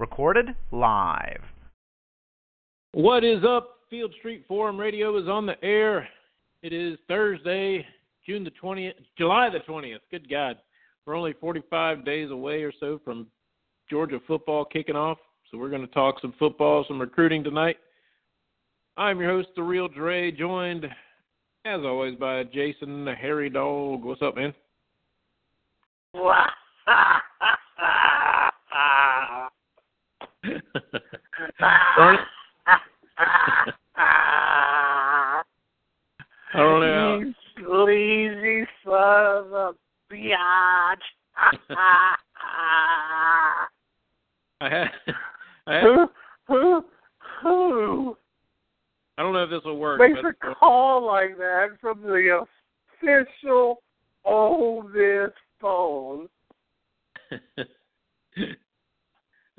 Recorded live. What is up? Field Street Forum Radio is on the air. It is Thursday, June the 20th, July the 20th. Good God. We're only 45 days away or so from Georgia football kicking off. So we're going to talk some football, some recruiting tonight. I'm your host, The Real Dre, joined, as always, by Jason the Harry Dog. What's up, man? I don't know. You sleazy son of a biatch. I had, I had, who, who, who I don't know if this will work. makes but, a call like that from the official Ole Miss phone?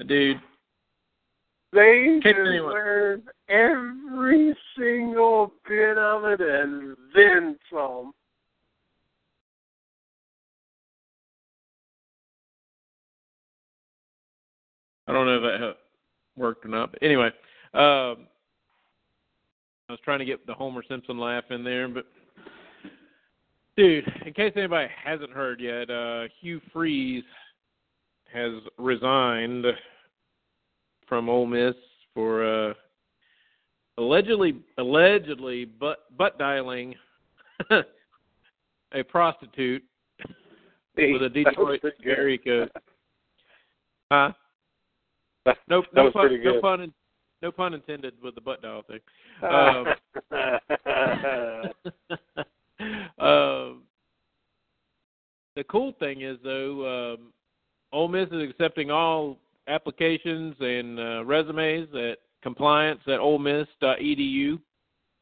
Dude, They deserve every single bit of it and then some. I don't know if that worked or not. But anyway, um, I was trying to get the Homer Simpson laugh in there, but dude, in case anybody hasn't heard yet, uh, Hugh Freeze has resigned from Ole Miss for uh, allegedly allegedly butt butt dialing a prostitute with a Detroit area code. Huh? That- No, that no pun, no pun, in- no pun intended with the butt dial thing. Um, um, the cool thing is though, um, Ole Miss is accepting all applications and uh, resumes at compliance at OleMiss.edu.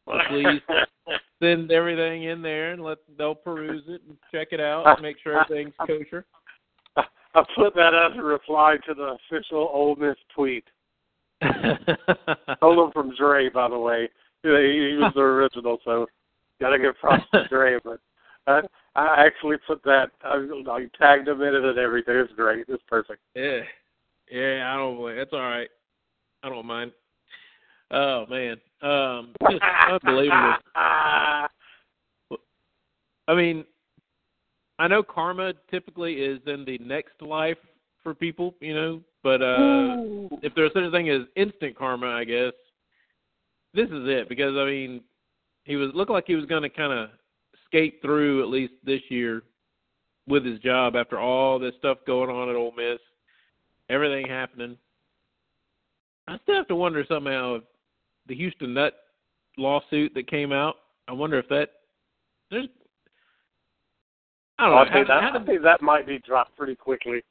So please send everything in there and let they'll peruse it and check it out and make sure everything's kosher. I put that as a reply to the official Ole Miss tweet. Stolen from Dre, by the way. He was the original, so gotta give props to Dre. But I, I actually put that. I, I tagged him in it and everything. It's great. It's perfect. Yeah, yeah, I don't. blame- That's all right. I don't mind. Oh man, um, just unbelievable. I mean, I know karma typically is in the next life for people, you know, but uh if there's such a thing as instant karma, I guess this is it because I mean, he was looked like he was going to kind of skate through at least this year with his job after all this stuff going on at Ole Miss, everything happening. I still have to wonder somehow if the Houston Nutt lawsuit that came out. I wonder if that there's. I don't know. I think how- that, how I think that might be dropped pretty quickly.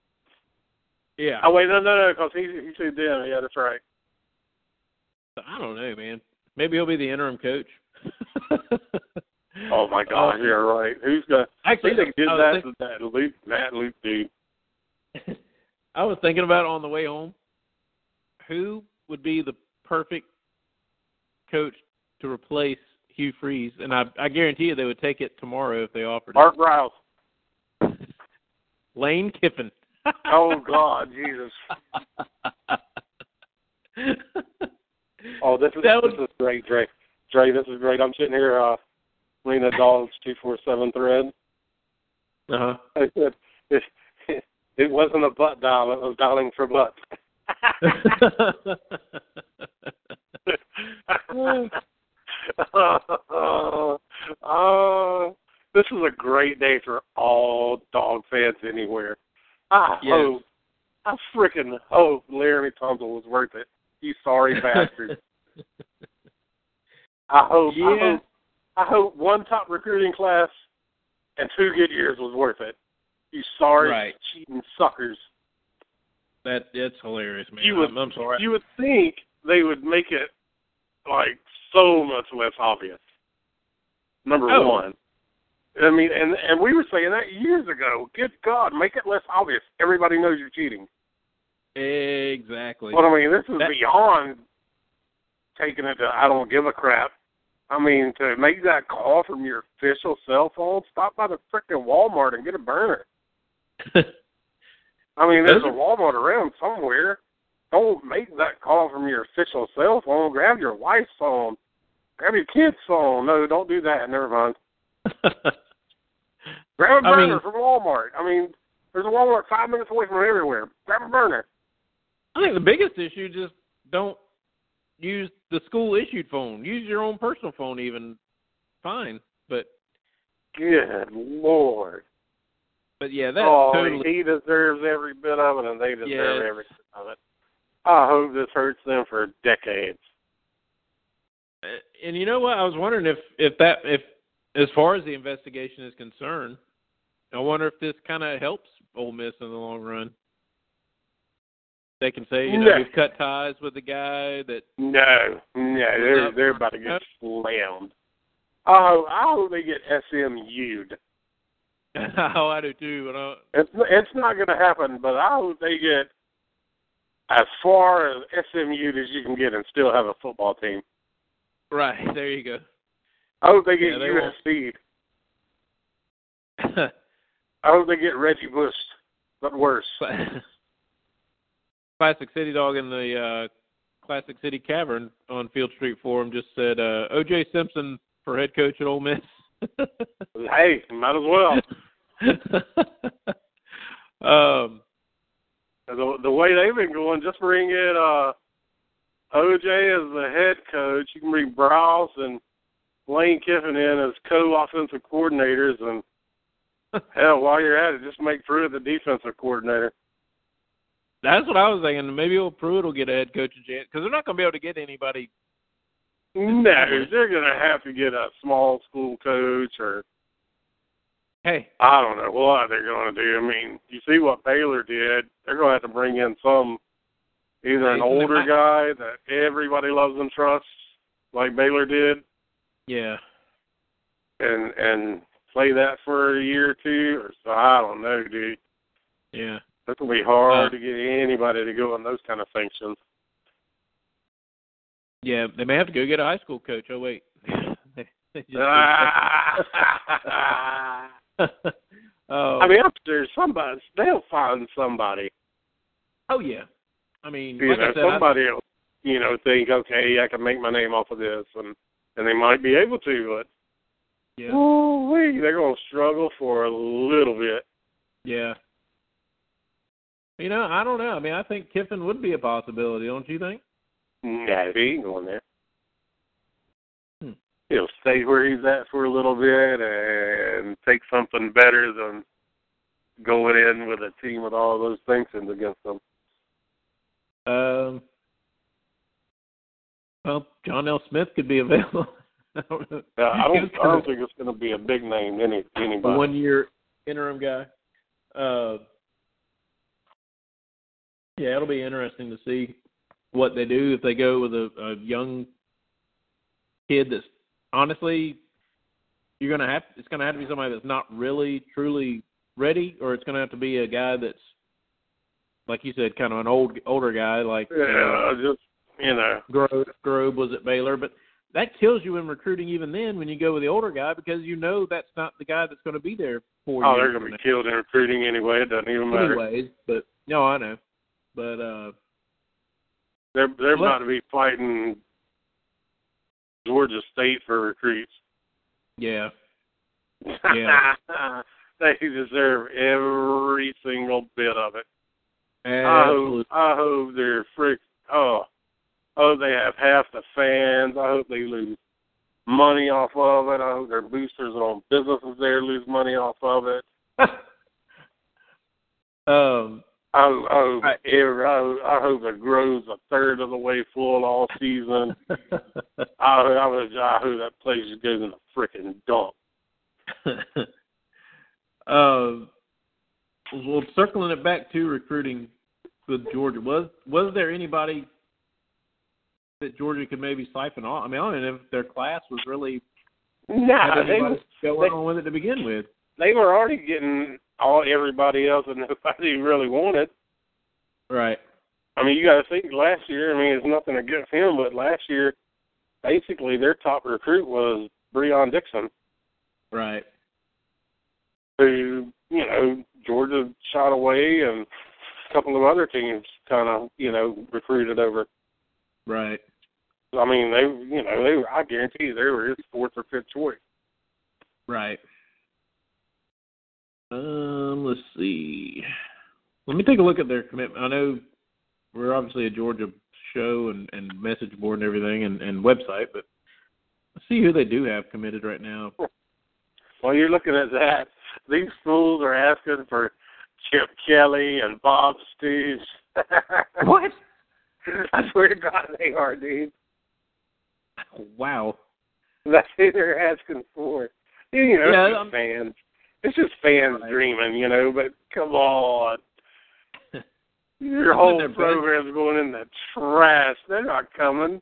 yeah. Oh wait, no, no, no, because he he sued them. Yeah, that's right. I don't know, man. Maybe he'll be the interim coach. Oh my God, Uh, you're right. Who's got? Actually, they did that thinking- that Luke, Matt Luke dude? I was thinking about on the way home. Who would be the perfect coach to replace Hugh Freeze? And I, I guarantee you they would take it tomorrow if they offered Rouse. it. Lane Kiffin. Oh God, Jesus. Oh, this is That was- this is great, Dre. Dre, this is great. I'm sitting here, uh, Lena Dog's two four seven thread. uh-huh. I it, it wasn't a butt dial; it was dialing for butts. oh, this is a great day for all dog fans anywhere. I Yes. hope, I freaking hope Laremy Tunsil was worth it. You sorry bastard. I hope, I hope, I hope one top recruiting class and two good years was worth it. You sorry Right. Suckers. That that's hilarious, man. You would, I'm, I'm sorry. You would think they would make it like so much less obvious. Number Oh. one. I mean, and and we were saying that years ago. Good God, make it less obvious. Everybody knows you're cheating. exactly. But I mean, this is That- beyond taking it to I don't give a crap. I mean, to make that call from your official cell phone, stop by the frickin' Walmart and get a burner. I mean, there's a Walmart around somewhere. Don't make that call from your official cell phone. Grab your wife's phone. Grab your kid's phone. No, don't do that. Never mind. Grab a burner mean- from Walmart. I mean, there's a Walmart five minutes away from everywhere. Grab a burner. I think the biggest issue just don't use the school issued phone. Use your own personal phone, even fine. But Good Lord. But yeah, that oh, totally. he deserves every bit of it, and they deserve Yes. every bit of it. I hope this hurts them for decades. Uh, and you know what? I was wondering if if that if as far as the investigation is concerned, I wonder if this kind of helps Ole Miss in the long run. They can say, you know, No. we've cut ties with the guy that No, no, they're they're about to get slammed. Oh, I hope they get SMU'd. oh, I do too. But I, It's it's not going to happen, but I hope they get as far as SMU'd as you can get and still have a football team. right there, you go. I hope they get Yeah, they. USC. I hope they get Reggie Bush, but worse. Classic City Dog in the uh, Classic City Cavern on Field Street Forum just said uh, O.J. Simpson for head coach at Ole Miss. hey, might as well. um, The, the way they've been going, just bring in uh, OJ as the head coach. You can bring Browse and Lane Kiffin in as co-offensive coordinators, and hell, while you're at it, just make Pruitt the defensive coordinator. that's what I was thinking. Maybe old Pruitt will get a head coaching chance because they're not going to be able to get anybody. No, they're going to have to get a small school coach, or Hey, I don't know what they're going to do. I mean, you see what Baylor did. They're going to have to bring in some either an older guy that everybody loves and trusts, like Baylor did, yeah, and and play that for a year or two, or so I don't know, dude. yeah. It's gonna be hard Uh, to get anybody to go on those kind of functions. Yeah, they may have to go get a high school coach. Oh wait. They oh, I mean, I'm sure somebody they'll find somebody. oh yeah. I mean, You like know, I said, I- somebody will, you know, think, okay, I can make my name off of this, and and they might be able to, but yeah, ooh, they're gonna struggle for a little bit. yeah. You know, I don't know. I mean, I think Kiffin would be a possibility, don't you think? No, he ain't going there. Hmm. He'll stay where he's at for a little bit and take something better than going in with a team with all those sanctions against them. Um. Well, John L. Smith could be available. I don't know. Uh, I don't. I don't think it's going to be a big name. Any anybody. one-year interim guy. Uh, yeah, it'll be interesting to see what they do if they go with a, a young kid that's honestly you're gonna have it's gonna have to be somebody that's not really truly ready, or it's gonna have to be a guy that's like you said, kind of an old older guy like uh, Yeah, just you know. Grobe, Grobe was at Baylor, but that kills you in recruiting even then when you go with the older guy because you know that's not the guy that's going to be there for Oh, you. Oh, they're going to be killed in recruiting anyway. It doesn't even matter. anyways. But no, I know. But uh They're they're about to be fighting Georgia State for recruits. yeah, Yeah. they deserve every single bit of it. I hope, I hope they're frick. Oh, oh, they have half the fans. I hope they lose money off of it. I hope their boosters and own businesses there lose money off of it. um, I, hope- I hope Right. every, I, hope- I hope it grows a third of the way full all season. I, I, was, I hope that place just goes in a freaking dump. Uh, well, circling it back to recruiting with Georgia, was was there anybody that Georgia could maybe siphon off? I mean, I don't know if their class was really Nah, had they, going they- on with it to begin with. they were already getting all everybody else that nobody really wanted. Right. I mean, you got to think last year. I mean, it's nothing against him, but last year, basically their top recruit was Breon Dixon, Right. who you know Georgia shot away, and a couple of other teams kind of you know recruited over. Right. I mean, they you know they. I guarantee you they were his fourth or fifth choice. Right. Um, let's see. Let me take a look at their commitment. I know we're obviously a Georgia show and, and message board and everything and, and website, but let's see who they do have committed right now. While you're looking at that, these fools are asking for Chip Kelly and Bob Stoops. What? I swear to God, they are, dude. Wow. That's who they're asking for. You know, Yeah, it's I'm- just fans. It's just fans Right. dreaming, you know. But come on, your whole program's going in the trash. They're not coming.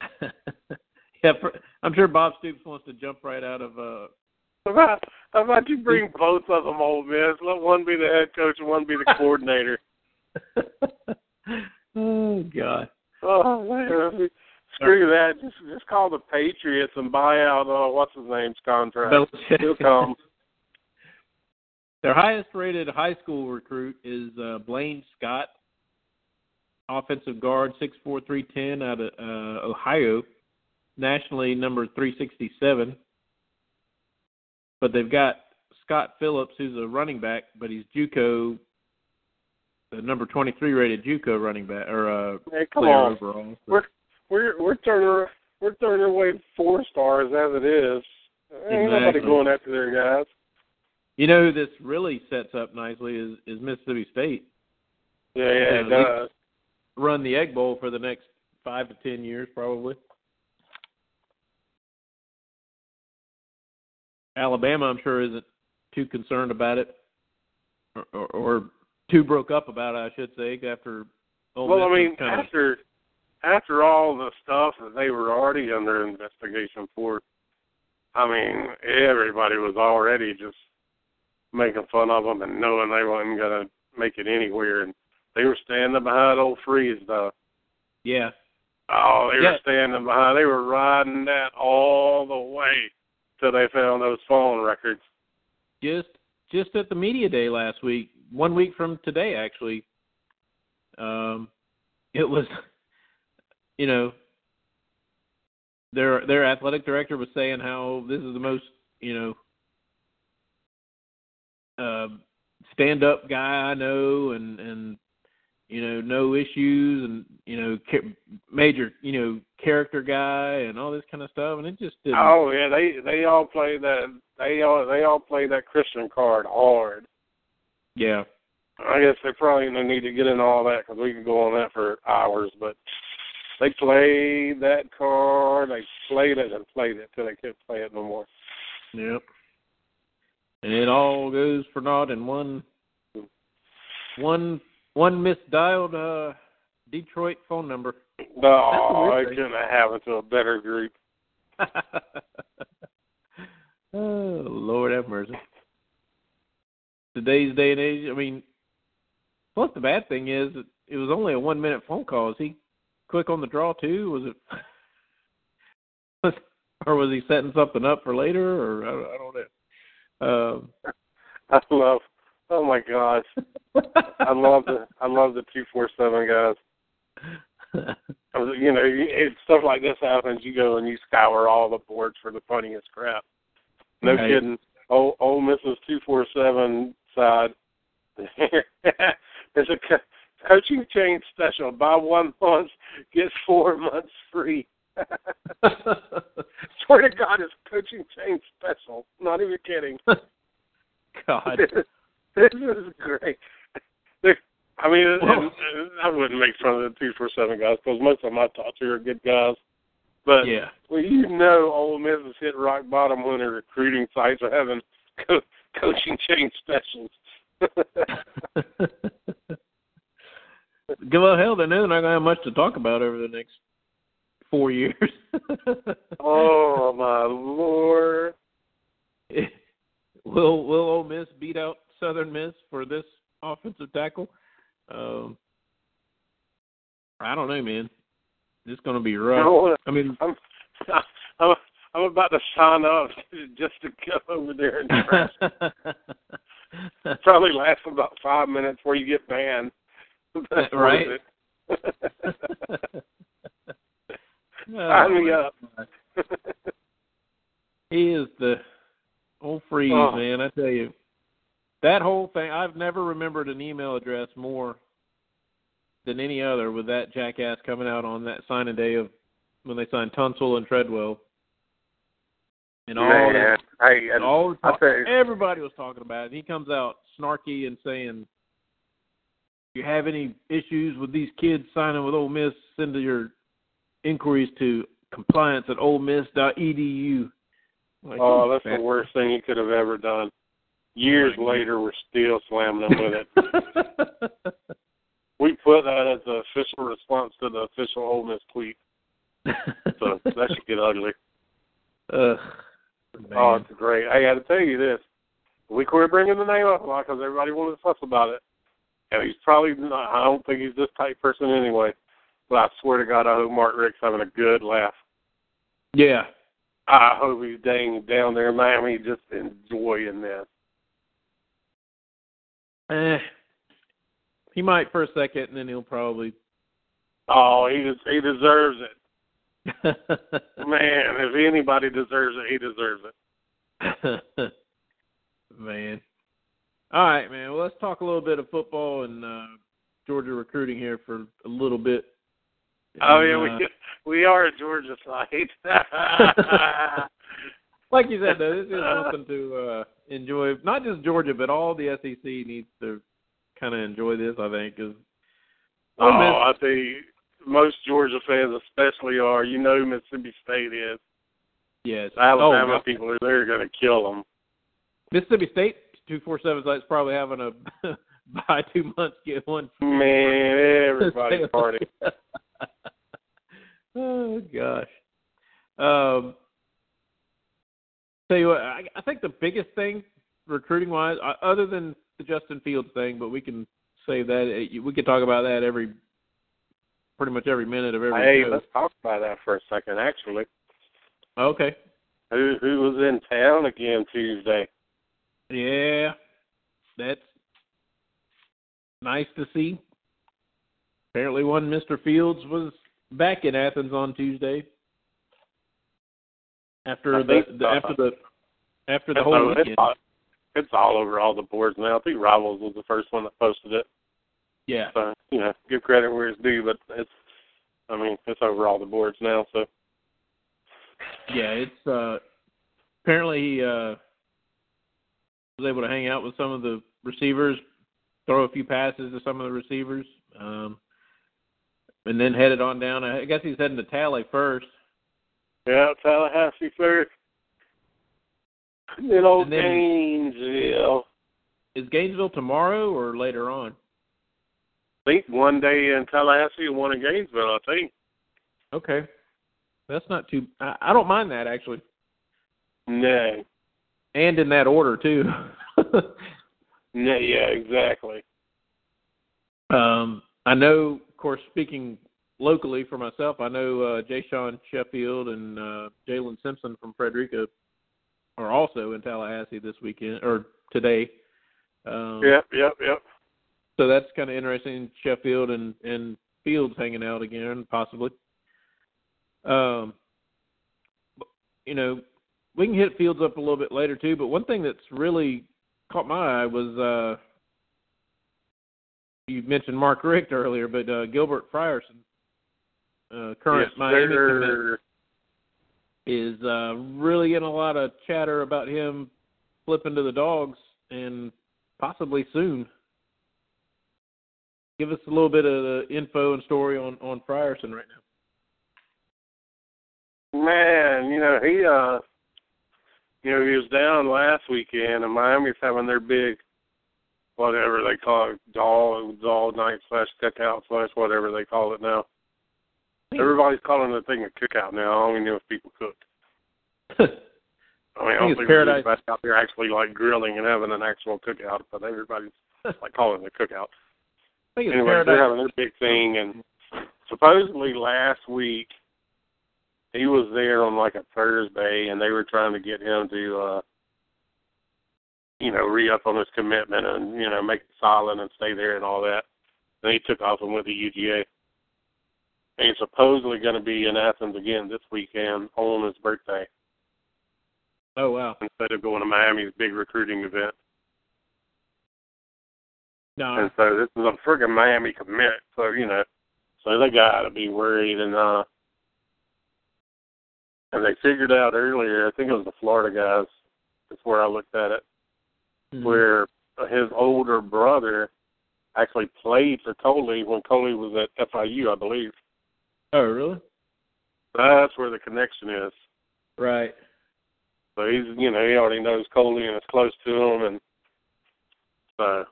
yeah, for, I'm sure Bob Stoops wants to jump right out of uh How about how about you bring both of them, Ole Miss? Let one be the head coach and one be the coordinator. oh God. Oh man, screw that. Just just call the Patriots and buy out uh, what's his name's contract. He'll come. Their highest rated high school recruit is uh, Blaine Scott, offensive guard, six four three ten out of uh, Ohio, nationally number three sixty seven. But they've got Scott Phillips, who's a running back, but he's JUCO, the number twenty three rated JUCO running back or uh, Hey, come player on. overall. We're we're we're turning we're turning away four stars as it is. Ain't nobody going after their guys. You know who this really sets up nicely is is Mississippi State. Yeah, yeah, it does. Run the Egg Bowl for the next five to ten years, probably. Alabama, I'm sure, isn't too concerned about it, or, or, or too broke up about it, I should say, after. Ole Well, I mean, after after all the stuff that they were already under investigation for, I mean, everybody was already just making fun of them and knowing they weren't going to make it anywhere, and they were standing behind old Freeze though. yeah, Oh, they Yeah. were standing behind. They were riding that all the way till they found those phone records. just just at the media day last week, one week from today, actually. Um, it was, you know, their their athletic director was saying how this is the most, you know, uh, stand up guy I know, and and you know, no issues, and you know, ca- major, you know, character guy, and all this kind of stuff, and it just didn't. Oh yeah, they they all play that they all they all play that Christian card hard. Yeah, I guess they probably don't need to get into all that because we could go on that for hours. But they played that card, they played it and played it till they couldn't play it no more. Yep. And it all goes for naught in one one one misdialed uh Detroit phone number. No, weird it couldn't have happened to a better group. oh Lord have mercy. Today's day and age, I mean plus the bad thing is it was only a one minute phone call. Is he quick on the draw too? Was it or was he setting something up for later or I, I don't know. Um I love. Oh my gosh, I love the I love the two four seven guys. You know, if stuff like this happens, you go and you scour all the boards for the funniest crap. No Right. kidding. Oh, Ole Miss's two four seven side. There's a co- coaching change special. Buy one month, get four months free. Swear to God, it's coaching change special. Not even kidding. God. this is great. I mean, and- I wouldn't make fun of the two four seven guys because most of them I talk to are good guys. But Yeah. well, you know, Ole Miss has hit rock bottom when their recruiting sites are having co- coaching change specials. well, hell, then they're not gonna have much to talk about over the next four years. oh my lord! will Will Ole Miss beat out Southern Miss for this offensive tackle? Um, I don't know, man. It's going to be rough. I mean, I'm, I'm I'm about to sign up just to go over there and crash. Probably lasts about five minutes before you get banned. That's right. Oh, Sign me up. he is the old freeze, Oh. man. I tell you, that whole thing. I've never remembered an email address more than any other with that jackass coming out on that signing day of when they signed Tunsil and Treadwell. And all Man, that, hey, and all the talk, everybody was talking about it. He comes out snarky and saying, "You have any issues with these kids signing with Ole Miss? Send your inquiries to compliance at olemiss.edu." Like, Oh, you that's the worst thing you could have ever done. Years Oh, my later, we're still slamming them with it. we put that as the official response to the official Ole Miss tweet, so that should get ugly. Ugh, Oh, man. it's great. I got to tell you this: we quit bringing the name up a lot because everybody wanted to fuss about it. And he's probably not. I don't think he's this type of person anyway. But I swear to God, I hope Mark Richt's having a good laugh. yeah, I hope he's dang down there in Miami just enjoying this. eh, he might for a second, and then he'll probably. Oh, he des- he deserves it. Man, if anybody deserves it, he deserves it. man. All right, man. Well, let's talk a little bit of football and uh, Georgia recruiting here for a little bit. Oh And, yeah, uh, we we are a Georgia side. like you said, though, this is something to uh, enjoy. Not just Georgia, but all the SEC needs to kind of enjoy this. I think is. oh, I think most Georgia fans especially are. You know, who Mississippi State is. yes. Alabama Oh, people are they're going to kill them. Mississippi State two four seven sites probably having a buy two months get one. Man, everybody's party. oh gosh. Um, tell you what, I, I think the biggest thing recruiting wise, uh, other than the Justin Fields thing, but we can save that. Uh, We could talk about that every, pretty much every minute of every Hey, show. let's talk about that for a second. Actually, Okay. who who was in town again Tuesday? Yeah, that's nice to see. Apparently, one Mr. Fields was back in Athens on Tuesday after the, think, the uh, after the after the whole it's, weekend. all, it's all over all the boards now. I think Rivals was the first one that posted it. Yeah, So you know, give credit where it's due, but it's I mean it's over all the boards now. So yeah. It's uh apparently he uh was able to hang out with some of the receivers, throw a few passes to some of the receivers, um, and then headed on down. I guess he's heading to Tally first. yeah, Tallahassee first. Then old then- Gainesville. Is Gainesville tomorrow or later on? I think one day in Tallahassee and one in Gainesville. I think. Okay, that's not too. I, I don't mind that actually, No. and in that order too. No. Yeah. Exactly. um, I know, of course, speaking locally for myself, I know uh, Jay Sean Sheffield and uh, Jalen Simpson from Frederica are also in Tallahassee this weekend or today. Um, Yep. Yep. Yep. So that's kind of interesting. Sheffield and and Fields hanging out again, possibly. Um, you know, we can hit Fields up a little bit later too. But one thing that's really caught my eye was uh, you mentioned Mark Richt earlier, but uh, Gilbert Frierson, uh, current yes, Miami commit, is uh, really in a lot of chatter about him flipping to the dogs and possibly soon. Give us a little bit of the info and story on on Frierson right now. Man, you know he uh you know, he was down last weekend, and Miami's having their big, whatever they call it, doll doll night slash cookout slash whatever they call it now. Hmm. Everybody's calling the thing a cookout now. I don't even know if people cook. I mean, I, think don't think paradise. out there actually like grilling and having an actual cookout, but everybody's like calling it a cookout. I think it's Anyway, they're having their big thing, and supposedly last week he was there on like a Thursday, and they were trying to get him to, uh you know, re up on his commitment and you know make it solid and stay there and all that. Then he took off and went to UGA. And he's supposedly going to be in Athens again this weekend on his birthday Oh wow. instead of going to Miami's big recruiting event. No. And so this is a friggin' Miami commit. So, you know, so they gotta be worried and uh and they figured out earlier, I think it was the Florida guys, before I looked at it, Mhm. where his older brother actually played for Coley when Coley was at FIU, I believe. Oh really? That's where the connection is. Right. So he's, you know, he already knows Coley and is close to him, and so,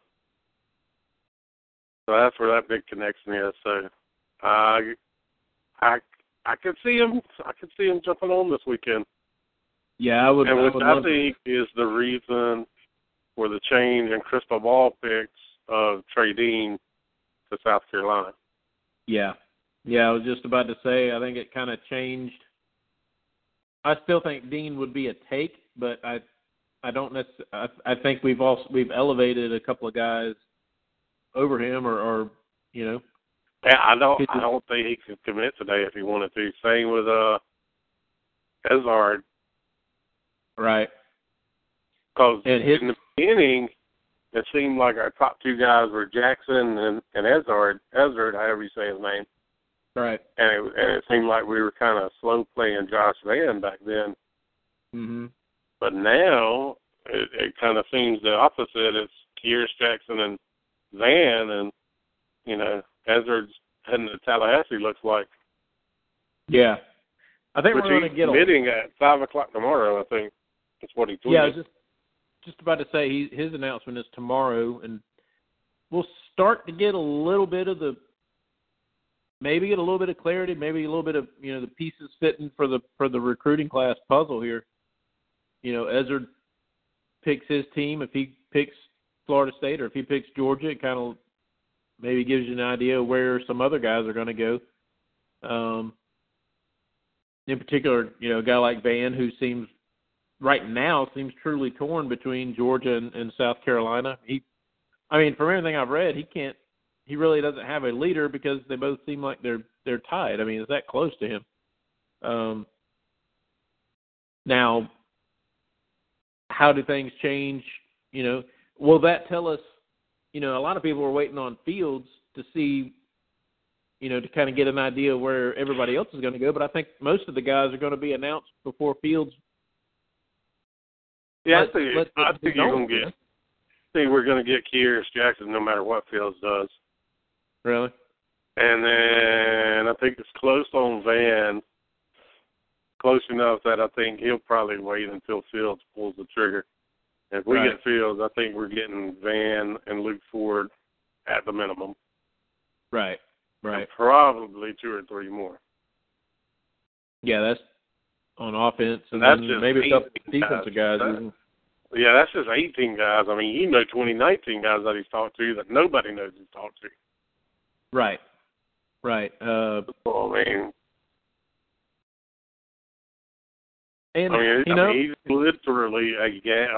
so that's where that big connection is. So, I, I, I could see him. I could see him jumping on this weekend, Yeah, I would. and which I think is the reason for the change in crystal ball picks of Trey Dean to South Carolina. Yeah. Yeah, I was just about to say I think it kind of changed. I still think Dean would be a take, but I I don't necessarily I, I think we've also we've elevated a couple of guys over him or or you know. Yeah, I don't. I don't think he could commit today if he wanted to. Same with uh, Ezard. Right. Because in the beginning, it seemed like our top two guys were Jackson and, and Ezard, Ezard, however you say his name. Right. And it, and it seemed like we were kind of slow playing Josh Vann back then. Mhm. But now, it, it kind of seems the opposite. It's Kearis Jackson and Vann, and, you know, Ezard's heading to Tallahassee, looks like. Yeah. I think Which we're going to get a committing at 5 o'clock tomorrow, I think. That's what he tweeted. Yeah, I was just just about to say he, his announcement is tomorrow, and we'll start to get a little bit of the maybe get a little bit of clarity, maybe a little bit of you know the pieces fitting for the for the recruiting class puzzle here. You know, Ezard picks his team. If he picks Florida State or if he picks Georgia, it kind of maybe gives you an idea where some other guys are going to go. Um, in particular, you know, a guy like Vann who seems right now seems truly torn between Georgia and, and South Carolina. He, I mean, from everything I've read, he can't. He really doesn't have a leader because they both seem like they're they're tied. I mean, is that close to him? Um, now, how do things change? You know, will that tell us? You know, a lot of people are waiting on Fields to see. You know, to kind of get an idea where everybody else is going to go, but I think most of the guys are going to be announced before Fields yeah, let- I think, let I think you're going to get? I think we're going to get Kearis Jackson no matter what Fields does. Really? And then I think it's close on Vann, close enough that I think he'll probably wait until Fields pulls the trigger. If we Right. get Fields, I think we're getting Vann and Luke Ford at the minimum. Right. And Right. probably two or three more. Yeah, that's on offense, and That's then just maybe a couple 18 defensive guys. Yeah, that's just 18 guys. I mean, you know 2019 guys that he's talked to that nobody knows he's talked to. Right. Right. Uh, So, I mean, and I mean, you I know, mean, he's literally a ga-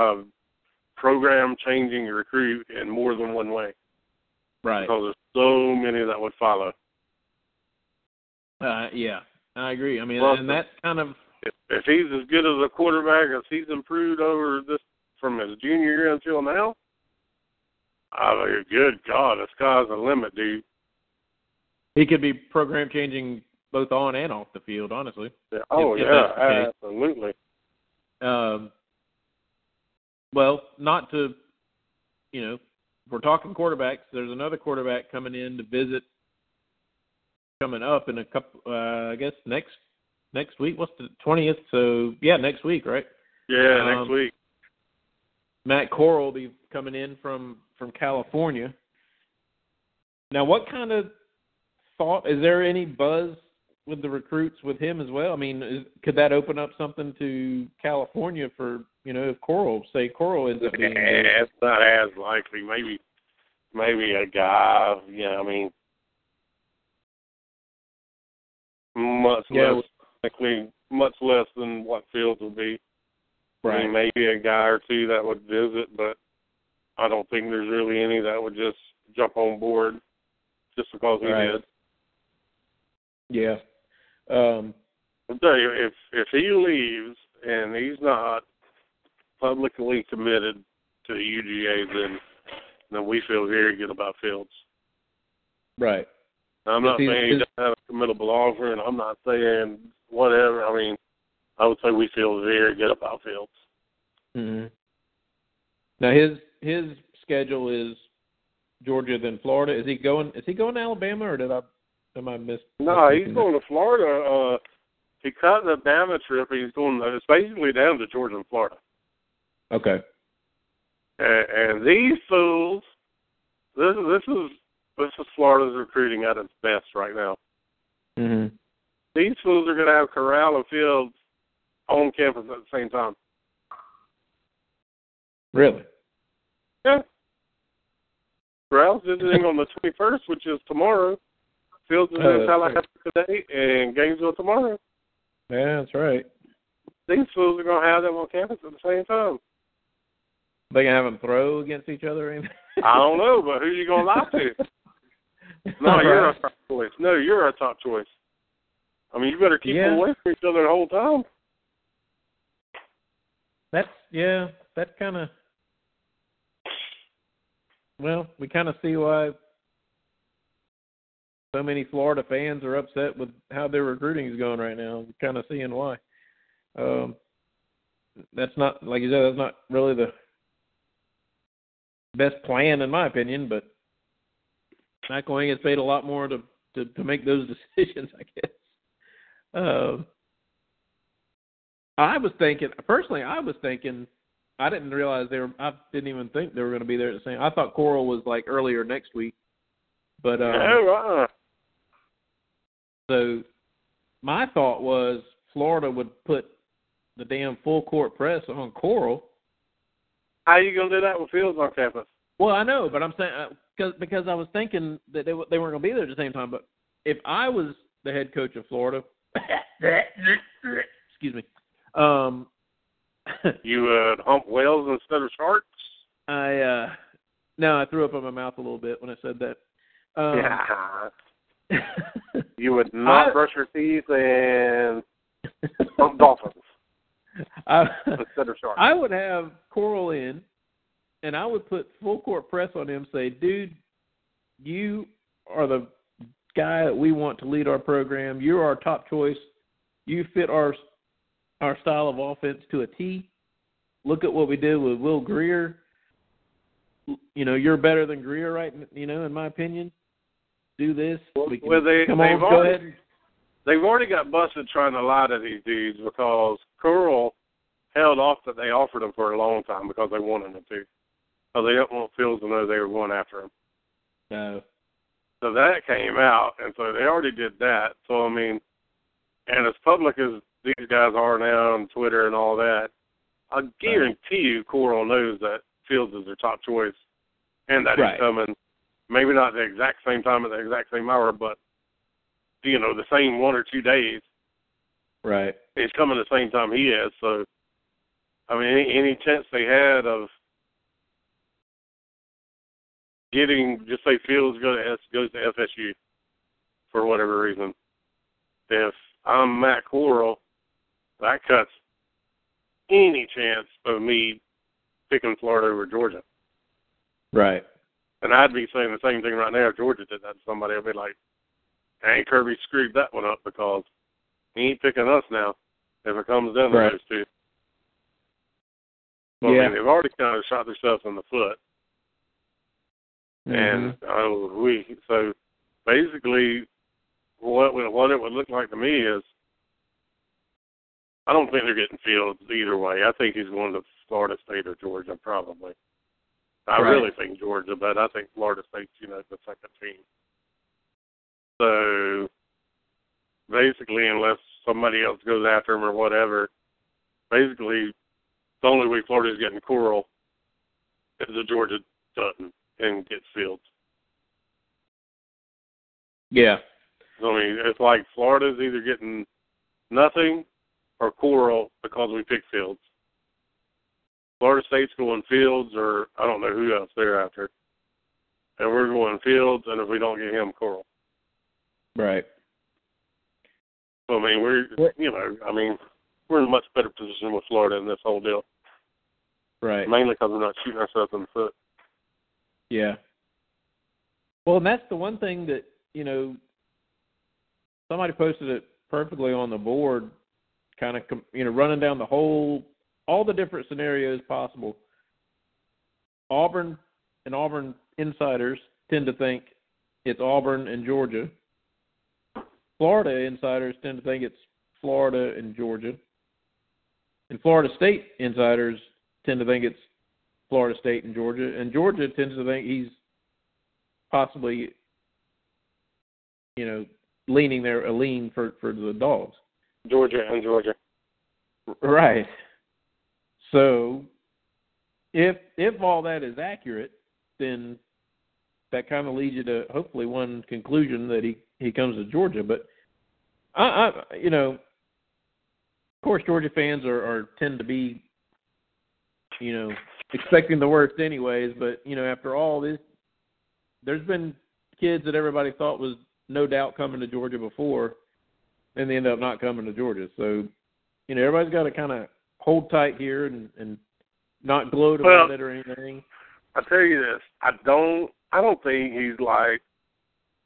uh, program-changing recruit in more than one way. right. Because there's so many that would follow. Uh, yeah, I agree. I mean, Well, and that kind of If, if he's as good as a quarterback as he's improved over this from his junior year until now, I mean, good God, the sky's the limit, dude. he could be program changing both on and off the field. Honestly. Yeah, Oh If- if yeah, that's the case. absolutely. Um, well, not to, you know, if we're talking quarterbacks. There's another quarterback coming in to visit. Coming up in a couple, uh, I guess next next week. What's the twentieth? So yeah, next week, right? Yeah, Um, next week. Matt Corral will be coming in from from California. Now, what kind of thought is there any buzz with the recruits with him as well? I mean, is, could that open up something to California for you know if Corral say Corral ends up being Yeah, it's not as likely. Maybe, maybe a guy. Yeah, I mean, much Yeah. less likely, much less than what Fields would be. I right? mean, maybe a guy or two that would visit, but I don't think there's really any that would just jump on board just because he Right. did. Yeah. Um, I'll tell you, if if he leaves and he's not publicly committed to the UGA, then then we feel very good about Fields. right. I'm not Is he- saying he doesn't have a committable offer, and I'm not saying whatever. I mean, I would say we feel very good about Fields. hmm Now his his schedule is Georgia then Florida. Is he going? Is he going to Alabama or did I am I miss? No, he's going to Florida. Uh, he cut the Bama trip. He's going. It's basically down to Georgia and Florida. Okay. And, and these fools, this this is this is Florida's recruiting at its best right now. hmm These fools are going to have Corral and Fields on campus at the same time. Really? Yeah. Corral's visiting on the 21st, which is tomorrow. Fields is Oh, uh, in Tallahassee today and Gainesville tomorrow. Yeah, that's right. These fools are going to have them on campus at the same time. They can have them throw against each other. I don't know, but who are you going to lie to? No, you're a top choice. No, you're a top choice. I mean, you better keep Yeah. them away from each other the whole time. That's yeah. That kind of. Well, we kind of see why so many Florida fans are upset with how their recruiting is going right now. Kind of seeing why. Um, that's not like you said. That's not really the best plan, in my opinion. But going gets paid a lot more to to, to make those decisions, I guess. Um, I was thinking personally. I was thinking. I didn't realize they were. I didn't even think they were going to be there at the same. I thought Corral was like earlier next week, but um, no, uh-uh. So my thought was Florida would put the damn full court press on Corral. How are you going to do that with Fields on campus? Well, I know, but I'm saying because because I was thinking that they they weren't going to be there at the same time. But if I was the head coach of Florida, excuse me, um, You would hump whales instead of sharks? I uh no, I threw up in my mouth a little bit when I said that. Um, yeah. You would not I- brush your teeth and hump dolphins I, instead of sharks. I would have Corral in, and I would put full court press on him. Say, dude, you are the guy that we want to lead our program. You're our top choice. You fit our our style of offense to a T. Look at what we did with Will Grier. You know, you're better than Grier, right? You know, in my opinion. Do this. We can, well, they, come they've on, go already, ahead. They've already got busted trying to lie to these dudes because Curl held off that they offered him for a long time because they wanted him to. So they didn't want Fields to know they were going after him. No. So that came out, and so they already did that. So I mean, and as public as these guys are now on Twitter and all that, I guarantee you, Corral knows that Fields is their top choice, and that Right. he's coming. Maybe not the exact same time at the exact same hour, but you know, the same one or two days. Right. He's coming the same time he is. So, I mean, any, any chance they had of getting, just say Fields go to S, goes to FSU for whatever reason. If I'm Matt Corral, that cuts any chance of me picking Florida over Georgia. Right. And I'd be saying the same thing right now if Georgia did that to somebody. I'd be like, hey, Kirby screwed that one up because he ain't picking us now if it comes down to Right. those two. Well, I Yeah. mean, they've already kind of shot themselves in the foot. And uh, we so basically what what it would look like to me is I don't think they're getting Fields either way. I think he's going to Florida State or Georgia probably. I Right. really think Georgia, but I think Florida State's you know the second team. So basically, unless somebody else goes after him or whatever, basically the only way Florida's getting Corral is the Georgia doesn't and gets Fields. Yeah. I mean, it's like Florida's either getting nothing or Corral because we pick Fields. Florida State's going Fields, or I don't know who else they're after, and we're going Fields. And if we don't get him, Corral. Right. So, I mean, we're you know, I mean, we're in a much better position with Florida in this whole deal, Right. mainly because we're not shooting ourselves in the foot. Yeah. Well, and that's the one thing that you know. Somebody posted it perfectly on the board, kind of you know running down the whole all the different scenarios possible. Auburn and Auburn insiders tend to think it's Auburn and Georgia. Florida insiders tend to think it's Florida and Georgia. And Florida State insiders tend to think it's Florida State and Georgia, and Georgia tends to think he's possibly, you know, leaning there a lean for for the dogs. Georgia and Georgia. Right. So, if if all that is accurate, then that kind of leads you to hopefully one conclusion that he he comes to Georgia. But I, I you know, of course, Georgia fans are, are tend to be, you know, expecting the worst anyways. But you know, after all this, there's been kids that everybody thought was no doubt coming to Georgia before, and they end up not coming to Georgia. So, you know, everybody's got to kind of hold tight here and and not gloat about Well- it or anything. I tell you this, I don't, I don't think he's like,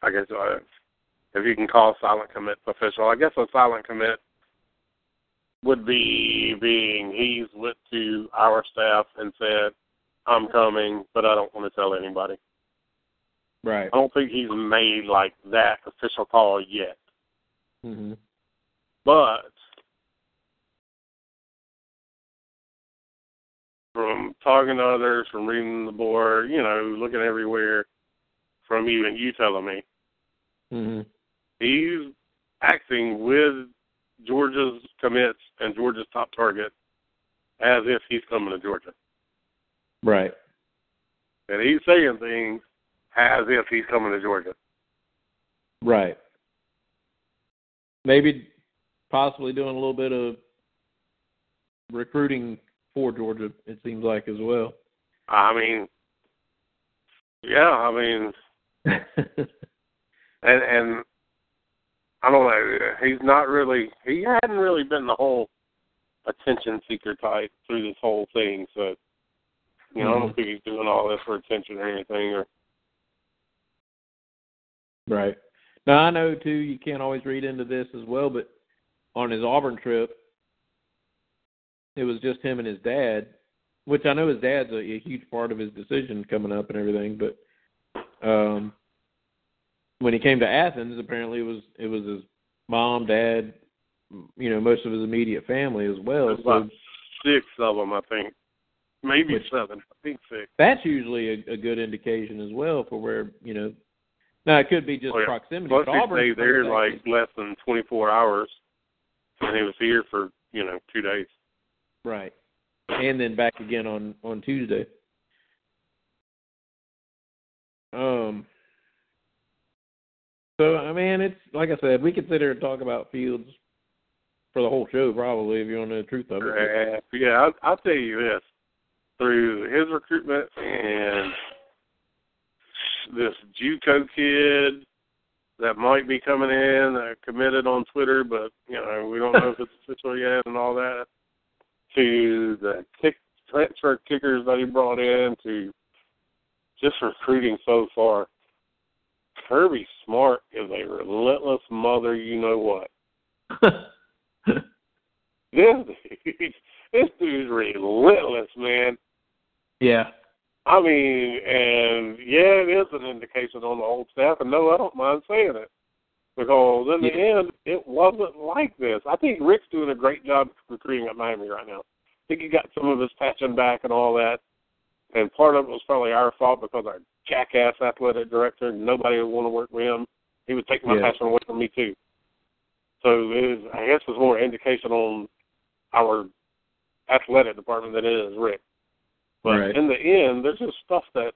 I guess uh, if you can call silent commit official, I guess a silent commit would be being he's went to our staff and said, "I'm coming, but I don't want to tell anybody." Right. I don't think he's made like that official call yet, hmm but from talking to others, from reading the board, you know, looking everywhere, from even you telling me, hmm he's acting with Georgia's commits and Georgia's top target as if he's coming to Georgia. Right. And he's saying things as if he's coming to Georgia. Right. Maybe possibly doing a little bit of recruiting for Georgia, it seems like as well. I mean, yeah, I mean, and and I don't know. He's not really. He hadn't really been the whole attention seeker type through this whole thing. So, you know, I don't Mhm. think he's doing all this for attention or anything. Or right. Now I know too you can't always read into this as well, but on his Auburn trip it was just him and his dad, which I know his dad's a, a huge part of his decision coming up and everything, but um when he came to Athens, apparently it was it was his mom, dad, you know, most of his immediate family as well. So about six of them, I think, maybe Which- seven. I think six. that's usually a, a good indication as well for where you know. Now it could be just Oh, yeah. proximity. Plus, but he stayed there like less than 24 hours, and he was here for you know two days. Right, and then back again on on Tuesday. Um. So I mean, it's like I said, we could sit here and talk about Fields for the whole show, probably, if you want to know the truth of it. Uh, yeah, I'll, I'll tell you this: through his recruitment and this JUCO kid that might be coming in, uh, committed on Twitter, but you know we don't know if it's official yet and all that. To the kick transfer kickers that he brought in, to just recruiting so far. Kirby Smart is a relentless mother, you know what. This dude, this dude's relentless, man. yeah. I mean, and yeah, it is an indication on the old staff, and no, I don't mind saying it. Because in the end, it wasn't like this. I think Rick's doing a great job recruiting at Miami right now. I think he got some of his patching back and all that. And part of it was probably our fault because our jackass athletic director, nobody would want to work with him. He would take my Yeah. passion away from me too. So it was, I guess it was more indication on our athletic department than it is Rick. But Right. in the end, there's just stuff that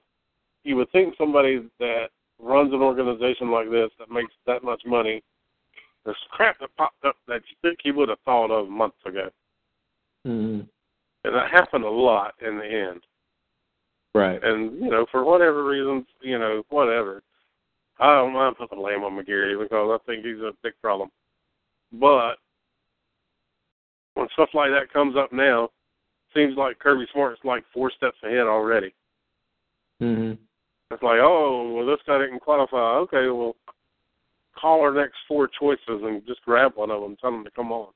you would think somebody that runs an organization like this that makes that much money, there's crap that popped up that you think he would have thought of months ago. hmm And that happened a lot in the end. Right. And, you know, for whatever reasons, you know, whatever. I don't mind putting blame on McGarity because I think he's a big problem. But when stuff like that comes up now, seems like Kirby Smart's like four steps ahead already. hmm It's like, oh, well, this guy didn't qualify. Okay, well, call our next four choices and just grab one of them and tell them to come on.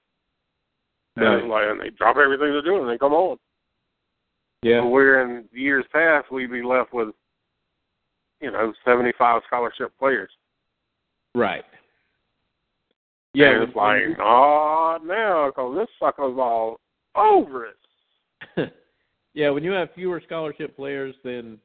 And, Right. it's like, and they drop everything they're doing and they come on. Yeah. Where in years past we'd be left with, you know, 75 scholarship players. Right. Yeah. and it's like, mm-hmm. not now, because this sucker's all over it. yeah, when you have fewer scholarship players than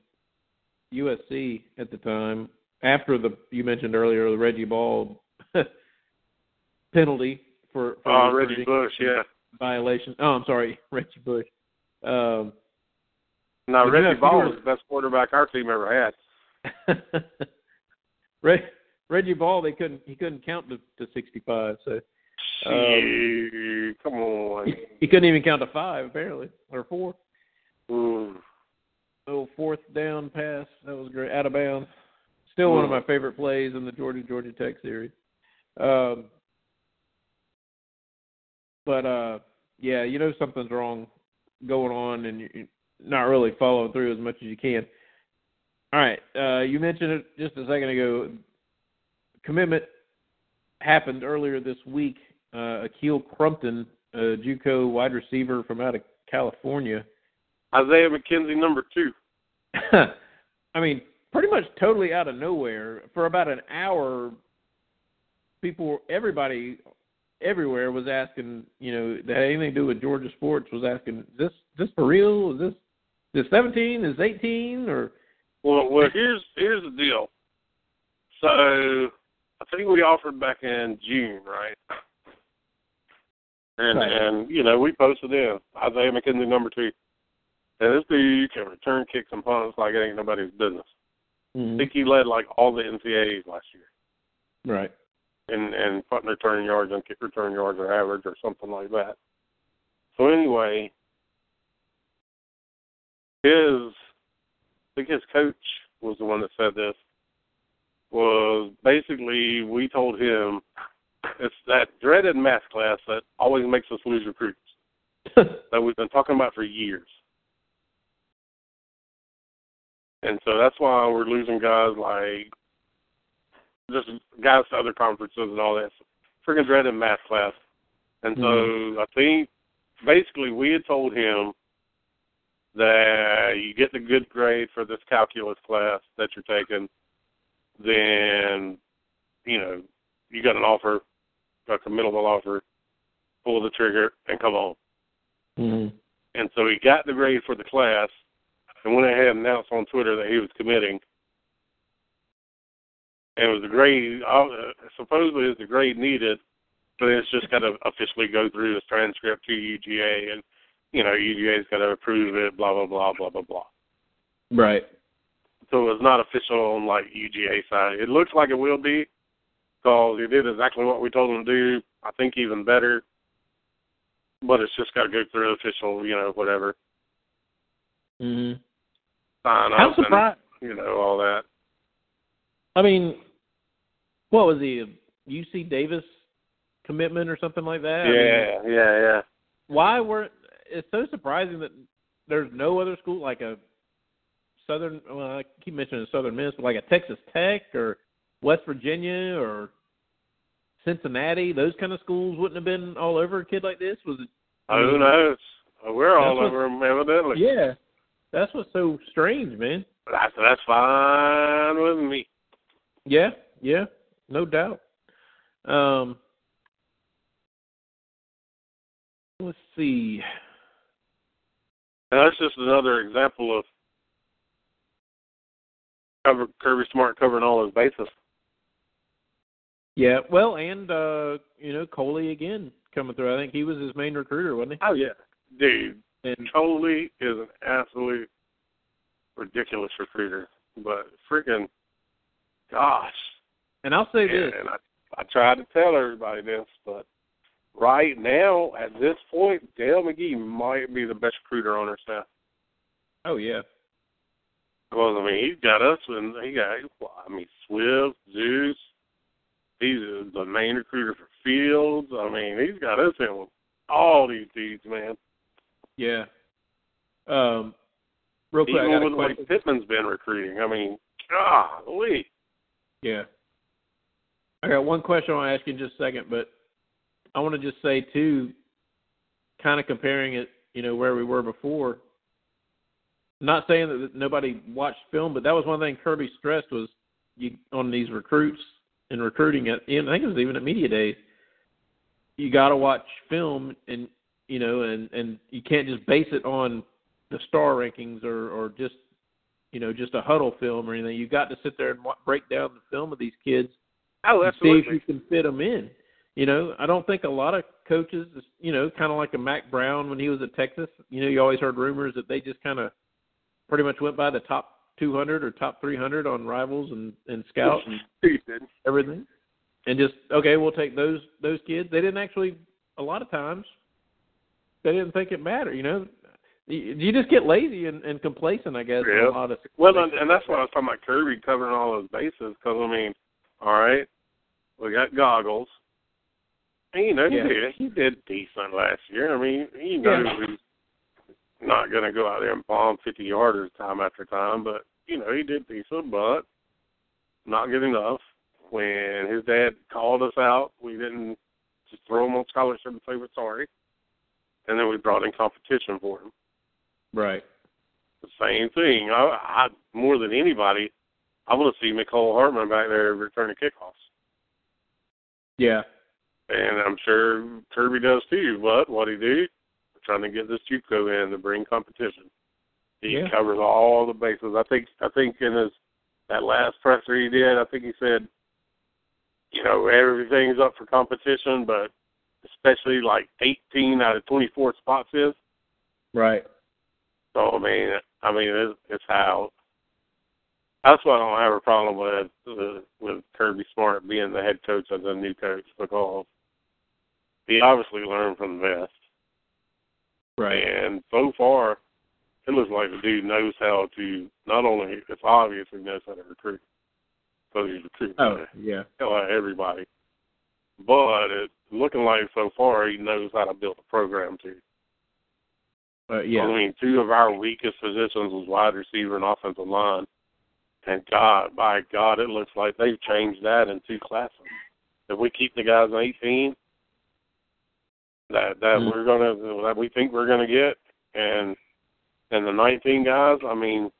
USC at the time, after the you mentioned earlier the Reggie Ball penalty for, for Oh, Reggie Bush, yeah. violation. Oh, I'm sorry, Reggie Bush. Um, Now, Reggie have Ball was the best quarterback our team ever had. Re- Reggie Ball, they couldn't he couldn't count to, to 65, so Um, Gee, come on. he couldn't even count to five apparently or four. Little fourth down pass. That was great. Out of bounds. Still one of my favorite plays in the Georgia Georgia Tech series. Um, but uh, yeah, you know something's wrong going on, and you're not really following through as much as you can. All right, uh, you mentioned it just a second ago. Commitment happened earlier this week. Uh, Ahkil Crumpton, a JUCO wide receiver from out of California. Isaiah McKenzie, number two. I mean, pretty much totally out of nowhere. For about an hour, people, everybody, everywhere was asking, you know, that had anything to do with Georgia sports was asking, is this this for real? Is this is seventeen? Is eighteen? Or Well, well, here's here's the deal. So, I think we offered back in June, right? And Right. and you know we posted in Isaiah McKenzie, number two. And this dude can return kicks and punts like it ain't nobody's business. I think he led like all the NCAAs last year. right, and and punt return yards and kick return yards or average or something like that. So anyway, his I think his coach was the one that said this was basically we told him it's that dreaded math class that always makes us lose recruits that we've been talking about for years. And so that's why we're losing guys like just guys to other conferences and all that. Freaking dreaded math class. And so I think basically we had told him that you get the good grade for this calculus class that you're taking, then you know you got an offer, got a committable offer, pull the trigger and come on. mm-hmm. And so he got the grade for the class and went ahead and announced on Twitter that he was committing. And it was the grade, supposedly it's the grade needed, but it's just got to officially go through his transcript to UGA, and you know UGA's got to approve it, blah blah blah blah blah blah. right, So it's not official on like UGA side. It looks like it will be, because he did exactly what we told him to do. I think even better, but it's just got to go through official, you know, whatever mm-hmm. Sign How up and surprised? you know all that. I mean, what was he? A UC Davis commitment or something like that? I mean, Yeah, yeah, yeah. why were it's so surprising that there's no other school like a Southern well I keep mentioning Southern Miss, but like a Texas Tech or West Virginia or Cincinnati, those kind of schools wouldn't have been all over a kid like this. Was it? I Who mean, knows? We're all over him, evidently. Yeah, that's what's so strange, man. That's that's fine with me. Yeah, yeah, no doubt. Um, let's see. And that's just another example of cover, Kirby Smart covering all his bases. Yeah, well, and uh, you know, Coley again coming through. I think he was his main recruiter, wasn't he? Oh yeah, dude. And Coley is an absolute ridiculous recruiter, but freaking gosh. and I'll say this. and I, I tried to tell everybody this, but right now at this point, Dell McGee might be the best recruiter on our staff. Oh yeah, Well, I mean, he's got us, and he got. I mean, Swift, Zeus. He's the main recruiter for Fields. I mean, he's got us in with all these dudes, man. Yeah. Um, real quick, I Even with the way question. Pittman's been recruiting. I mean, golly. Yeah. I got one question I want to ask you in just a second, but I want to just say too, kind of comparing it, you know, where we were before. Not saying that nobody watched film, but that was one thing Kirby stressed was you on these recruits and recruiting at. And I think it was even at media days. You got to watch film, and you know, and and you can't just base it on the star rankings or or just you know just a huddle film or anything. You got to sit there and break down the film of these kids Oh, and see if you can fit them in. You know, I don't think a lot of coaches, you know, kind of like a Mack Brown when he was at Texas. You know, you always heard rumors that they just kind of pretty much went by the top 200 or top 300 on rivals and and scout and everything, and just okay, we'll take those those kids. They didn't actually a lot of times they didn't think it mattered. You know, you, you just get lazy and, and complacent, I guess. Yeah. a lot of Well, and, and that's why I was talking about Kirby covering all those bases. Because I mean, all right, we got goggles. And, you know, he did he did decent last year. I mean, he knows Yeah. he's not going to go out there and bomb fifty yarders time after time, but you know he did decent, but not good enough. When his dad called us out, we didn't just throw him on scholarship and say we're sorry, and then we brought in competition for him right. the same thing. I, I more than anybody, I want to see Mecole Hardman back there returning kickoffs, Yeah. and I'm sure Kirby does too. But what he do? We're trying to get this JUCO in to bring competition. He Yeah. covers all the bases. I think. I think in his that last presser he did, I think he said, you know, everything's up for competition, but especially like 18 out of 24 spots is. Right. So I mean, I mean, it's, it's how. That's why I don't have a problem with uh, with Kirby Smart being the head coach as a new coach because he obviously learned from the best, Right. and so far, it looks like the dude knows how to. Not only it's obvious he knows how to recruit, because he's recruiting Oh, yeah. everybody, but it's looking like so far he knows how to build a program too. Uh, yeah. I mean, two of our weakest positions was wide receiver and offensive line. And God, by God, it looks like they've changed that in two classes. If we keep the guys in 18 that that Mhm. we're gonna that we think we're gonna get, and and the 19 guys, I mean,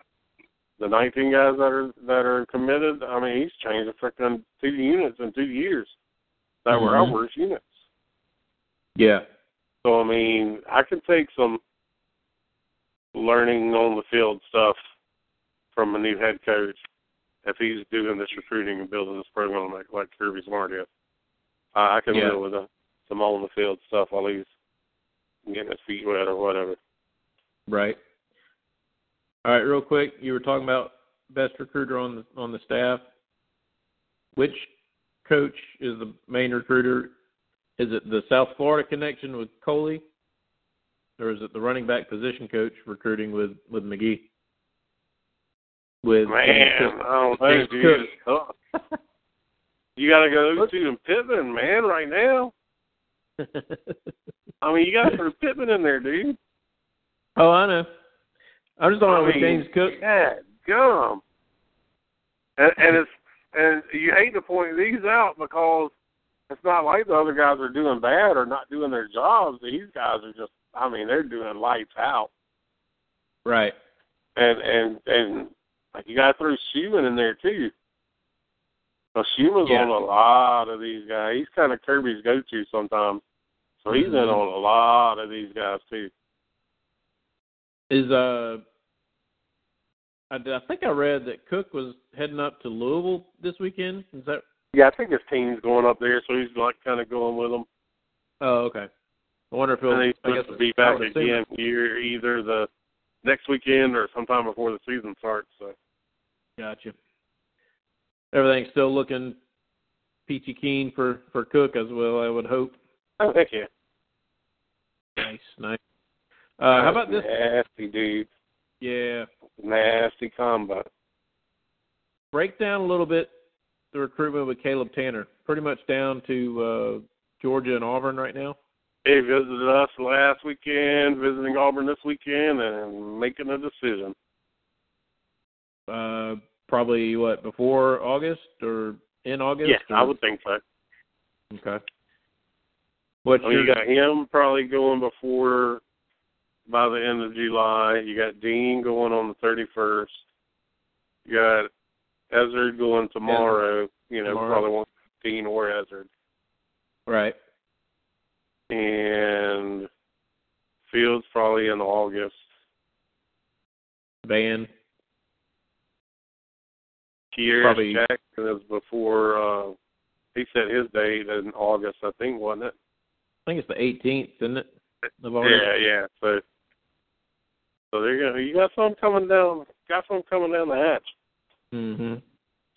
the 19 guys that are that are committed, I mean, he's changed the freaking two units in two years that were our worst units. Yeah. So I mean, I can take some learning on the field stuff from a new head coach if he's doing this recruiting and building this program like like Kirby Smart is. Uh, I can Yeah. deal with the, some on the field stuff while he's getting his feet wet or whatever. Right. All right, real quick, you were talking about best recruiter on the on the staff. Which coach is the main recruiter? Is it the South Florida connection with Coley, or is it the running back position coach recruiting with with McGee? With Man, I don't know, James dude. Cook. You got to go to and Pittman, man, right now. I mean, you got to throw Pittman in there, dude. oh, I know. I'm just talking I about with mean, James Cook. God, gum. And, and it's and you hate to point these out because it's not like the other guys are doing bad or not doing their jobs. These guys are just, I mean, they're doing lights out. Right. And and and like you got to throw Schumann in there too. Well, Schumann's Yeah. on a lot of these guys. He's kind of Kirby's go-to sometimes. So he's in Mhm. on a lot of these guys too. Is uh, I, I think I read that Cook was heading up to Louisville this weekend. Is that? Yeah, I think his team's going up there, so he's like kind of going with them. Oh, okay. I wonder if he'll. And he's supposed to be back again here either the next weekend or sometime before the season starts. So Gotcha. Everything's still looking peachy keen for for Cook as well. I would hope. oh heck yeah. Nice, nice. Uh, how about this? Nasty dude, Yeah, nasty combo. break down a little bit the recruitment with Caleb Tanner. Pretty much down to uh, Georgia and Auburn right now. He visited us last weekend, visiting Auburn this weekend, and making a decision. Uh, probably what before August or in August? Yeah, or- I would think so. Okay. I mean, you got him probably going before by the end of July. You got Dean going on the thirty first. You got Ezard going tomorrow. You know, Tomorrow. probably want Dean or Ezard. right? And Fields probably in August. Vann. Kier Probably- Jackson is before uh he set his date in August, I think, wasn't it? I think it's the 18th, isn't it? Yeah, yeah. So so there you go. You got some coming down got some coming down the hatch. Mm-hmm.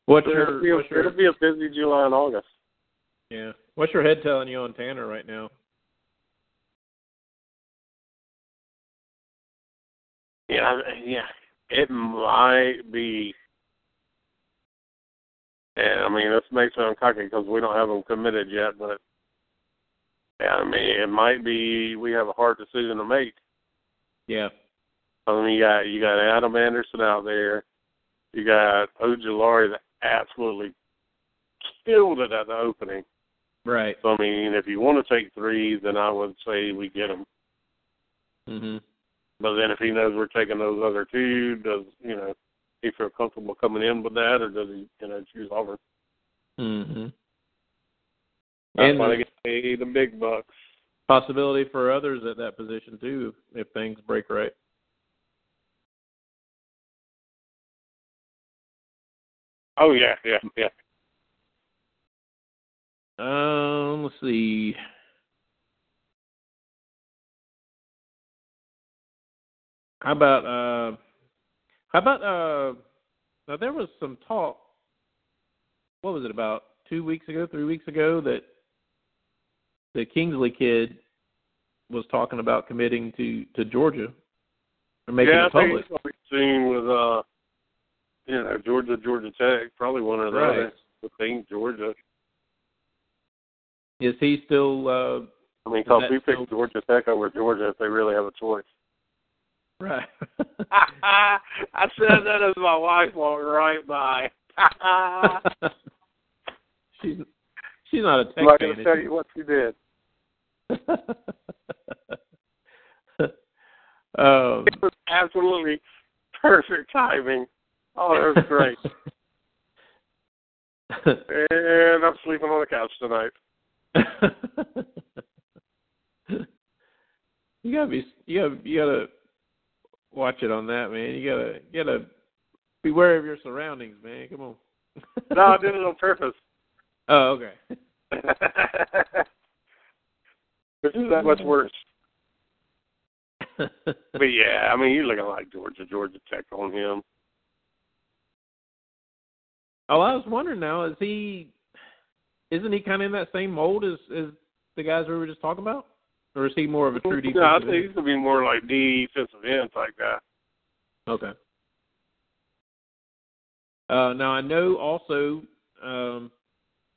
What's it'll, your, be a, what's your it'll be a busy July and August. yeah? What's your head telling you on Tanner right now? Yeah, yeah. It might be. Yeah, I mean, this may sound cocky because we don't have them committed yet, but yeah, I mean, it might be. We have a hard decision to make. Yeah. I mean, you got you got Adam Anderson out there. You got Ojulari that absolutely killed it at the opening. Right. So I mean, if you want to take three, then I would say we get him. Mhm. But then if he knows we're taking those other two, does you know he feel comfortable coming in with that, or does he you know choose Auburn? Mhm. And why they get paid the big bucks. possibility for others at that position too, if things break right. Oh yeah, yeah, yeah. Um, let's see. How about uh how about uh now there was some talk what was it about two weeks ago, three weeks ago that the Kingsley kid was talking about committing to to Georgia or making yeah, it I think public. it's gonna be with uh, you know Georgia, Georgia Tech, probably one of the Right. other. I think Georgia. Is he still uh I mean, because we picked still- Georgia Tech over Georgia if they really have a choice. right? I said that as my wife walked right by. she's she's not a tech I'm not going to tell you what she did. um, It was absolutely perfect timing. Oh, that was great. and I'm sleeping on the couch tonight. you gotta be you gotta you gotta watch it on that man. You gotta you gotta beware of your surroundings, man. Come on. No, I did it on purpose. Oh, okay. Which is that much worse. But yeah, I mean, you're looking like Georgia, Georgia Tech on him. Oh, I was wondering now, is he isn't he kinda in that same mold as as the guys we were just talking about? Or is he more of a true defensive No, I end? think he's gonna be more like defensive end type guy. Okay. Uh, now I know also. Um,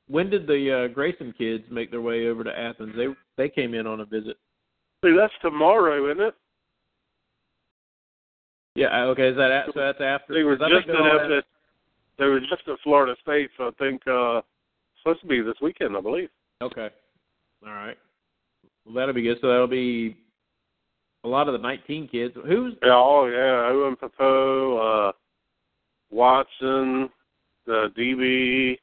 when did the uh, Grayson kids make their way over to Athens? They they came in on a visit. See, that's tomorrow, isn't it? Yeah. uh, Okay. Is that at, so? That's after. They were just think they were just at Florida State, so I think uh supposed to be this weekend, I believe. Okay. All right. Well, that'll be good. So that'll be a lot of the 19 kids. Who's Yeah, oh yeah, Owen Pappoe, uh Watson, the DB,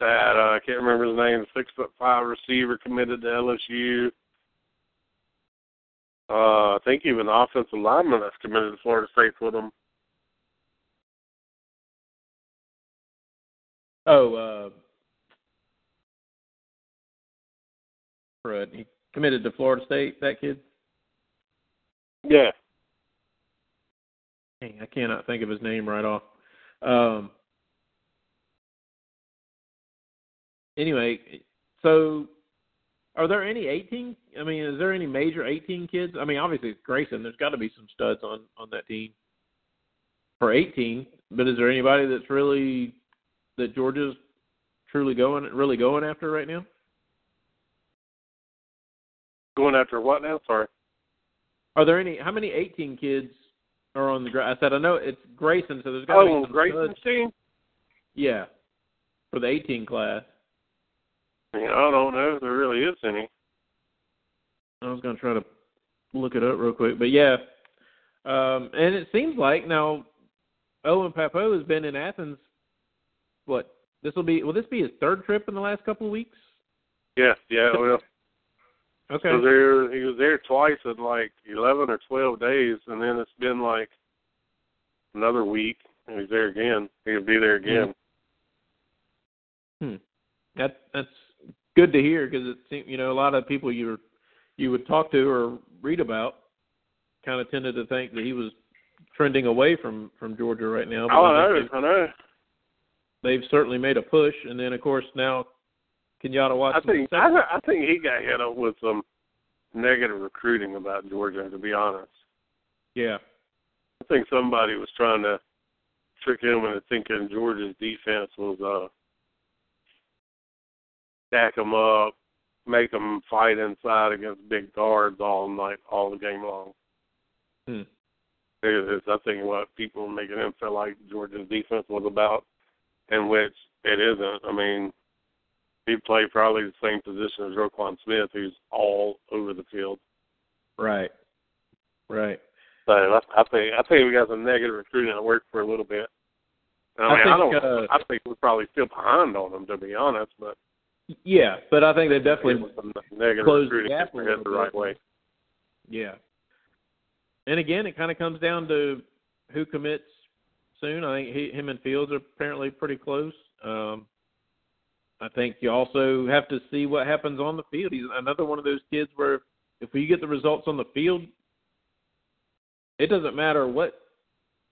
that uh, I can't remember his name. Six foot five receiver committed to LSU. Uh, I think even the offensive lineman that's committed to Florida State with him. Oh, uh, Fred, he committed to Florida State. That kid. Yeah. Dang, I cannot think of his name right off. Um, anyway, so are there any 18? I mean, is there any major 18 kids? I mean, obviously it's Grayson. There's got to be some studs on on that team for 18. But is there anybody that's really that Georgia's truly going really going after right now? Going after what now? Sorry. Are there any? How many 18 kids are on the? I said I know it's Grayson, so there's got to oh, be some Grayson's studs. team. Yeah, for the 18 class. I, mean, I don't know if there really is any. I was going to try to look it up real quick, but yeah, um, and it seems like now Owen Pappoe has been in Athens. What this will be? Will this be his third trip in the last couple of weeks? Yeah, yeah. Well, Okay. so there he was there twice in like eleven or twelve days, and then it's been like another week, and he's there again. He'll be there again. Hmm. That that's good to hear because it seems you know a lot of people you you would talk to or read about kind of tended to think that he was trending away from from Georgia right now. Oh, I know, I know. They've, certainly made a push, and then of course now Kenyatta I Watson. think I, I think he got hit up with some negative recruiting about Georgia. To be honest, yeah. I think somebody was trying to trick him into thinking Georgia's defense was uh stack them up, make them fight inside against big guards all night, all the game long. Hmm. It's, I think what people making him feel like Georgia's defense was about, in which it isn't. I mean, he played probably the same position as Roquan Smith, who's all over the field. Right. Right. So I, I think I think we got some negative recruiting that worked for a little bit. I I mean, I, think, don't. uh, I think we're probably still behind on them, to be honest. But Yeah, but I think they definitely was some negative closed the recruiting gap a little the bit. right way. Yeah. And again, it kind of comes down to who commits soon. I think he, him and Fields are apparently pretty close. Um, I think you also have to see what happens on the field. He's another one of those kids where if we get the results on the field, it doesn't matter what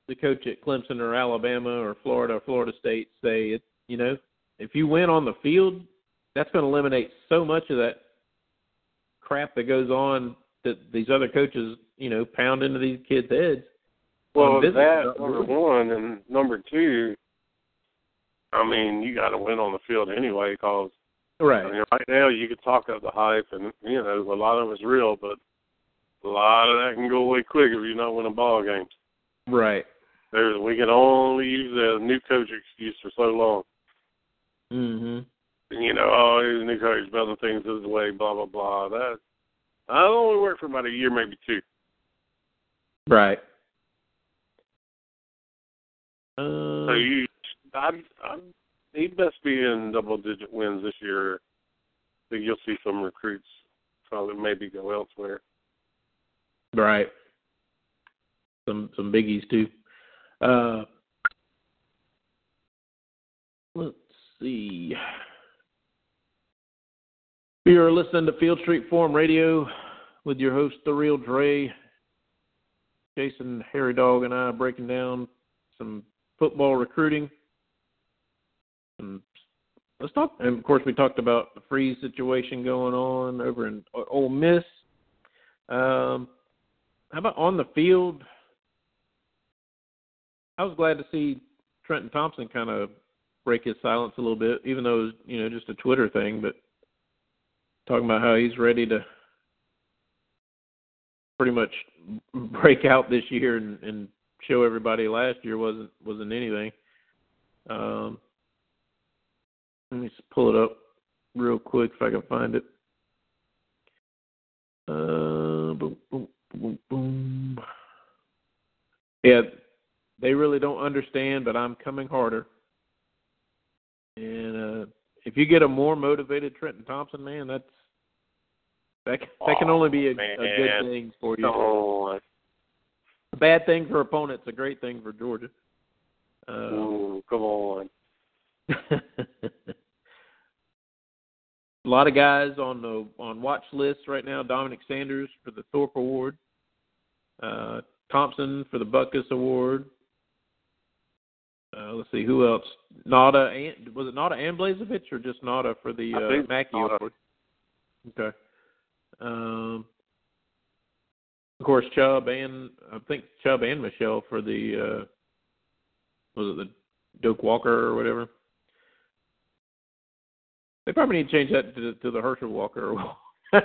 the coach at Clemson or Alabama or Florida or Florida State say. It you know, if you win on the field, that's going to eliminate so much of that crap that goes on that these other coaches, you know, pound into these kids' heads. Well, that number one, and number two. I mean, you got to win on the field anyway, because Right. I mean, right now you could talk up the hype, and you know a lot of it's real, but a lot of that can go away quick if you're not winning ball games. Right. There's, we can only use the new coach excuse for so long. Mm Mhm. you know, oh, he's a new coach, building things his way, blah blah blah. That I only worked for about a year, maybe two. Right. Uh, So you, I, I, he best be in double digit wins this year. I think you'll see some recruits probably maybe go elsewhere. Right. Some some biggies too. Uh, let's see. You're listening to Field Street Forum Radio with your host, The Real Dre. Jason, Harry Dog, and I breaking down some football recruiting. And let's talk. And of course, we talked about the Freeze situation going on over in Ole Miss. Um, how about on the field? I was glad to see Trenton Thompson kind of break his silence a little bit, even though it was, you know, just a Twitter thing, but talking about how he's ready to pretty much break out this year and, and show everybody last year wasn't wasn't anything. Um, let me just pull it up real quick if I can find it. Uh, boom, boom, boom, boom. Yeah, they really don't understand, but I'm coming harder. And uh, if you get a more motivated Trenton Thompson, man, that's that that can only be a, a good thing for you. On. A bad thing for opponents, a great thing for Georgia. Uh, Ooh, come on. a lot of guys on the on watch lists right now. Dominick Sanders for the Thorpe Award. Uh, Thompson for the Butkus Award. Uh, let's see who else. Nauta and was it Nauta and Blazevich or just Nauta for the uh, Mackey Award? Okay. Um, of course, Chubb and I think Chubb and Michel for the uh, was it the Doak Walker or whatever. They probably need to change that to, to the Herschel Walker. I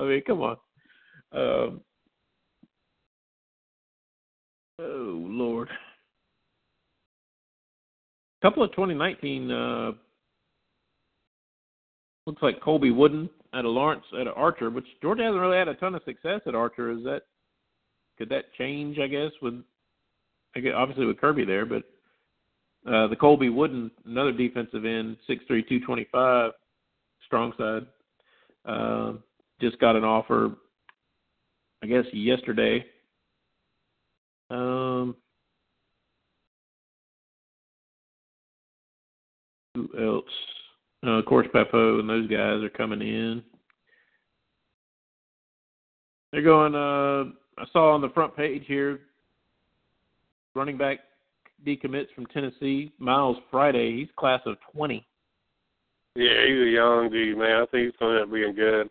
mean, come on. Um, oh Lord. couple of 2019 uh, looks like Colby Wooden at a Lawrence at an Archer, which Georgia hasn't really had a ton of success at Archer. Is that could that change? I guess with I guess, obviously with Kirby there, but uh, the Colby Wooden, another defensive end, six three two twenty five, strong side, uh, just got an offer. I guess yesterday. Um, who else? Uh, of course, Pappoe and those guys are coming in. They're going. Uh, I saw on the front page here, running back decommits from Tennessee, Miles Friday. He's class of twenty. Yeah, he's a young dude, man. I think he's going to end up being good.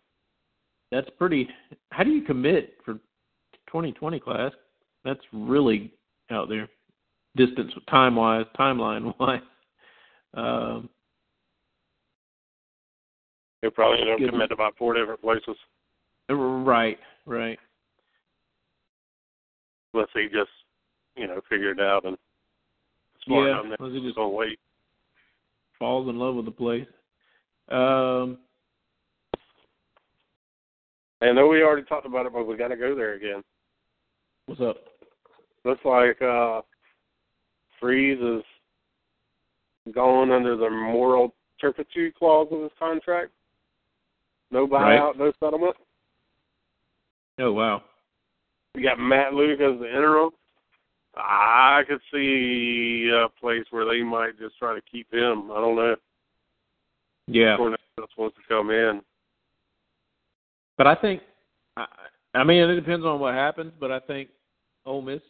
That's pretty. How do you commit for 2020 class? That's really out there, distance time wise, timeline wise. Um, He'll probably end up Good. committing about four different places. right, right. Unless he just, you know, figure it out and smart Yeah, on that. unless he just wait. falls in love with the place. Um, I know we already talked about it, but we got to go there again. what's up? Looks like uh Freeze is going under the moral turpitude clause of his contract. No Right. buyout, no settlement. Oh wow. We got Matt Luke as the interim. I could see a place where they might just try to keep him. I don't know. Yeah, Cornell supposed to come in. but I think, I, I mean, it depends on what happens. But I think Ole Miss,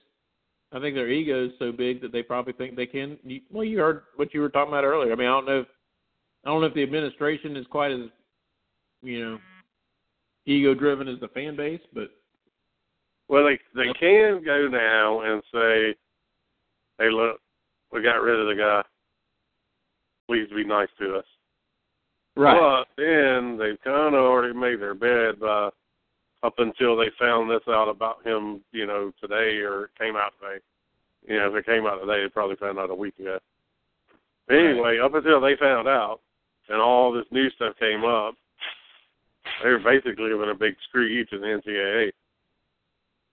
I think their ego is so big that they probably think they can. You, well, you heard what you were talking about earlier. I mean, I don't know. If, I don't know if the administration is quite as, you know, ego driven as the fan base, but Well, they they can go now and say, "Hey, look, we got rid of the guy. Please be nice to us." Right. But then they've kind of already made their bed by up until they found this out about him, you know, today or it came out today. You know, if it came out today, they probably found out a week ago. Anyway, up until they found out and all this new stuff came up, they were basically giving a big screw you to the NCAA.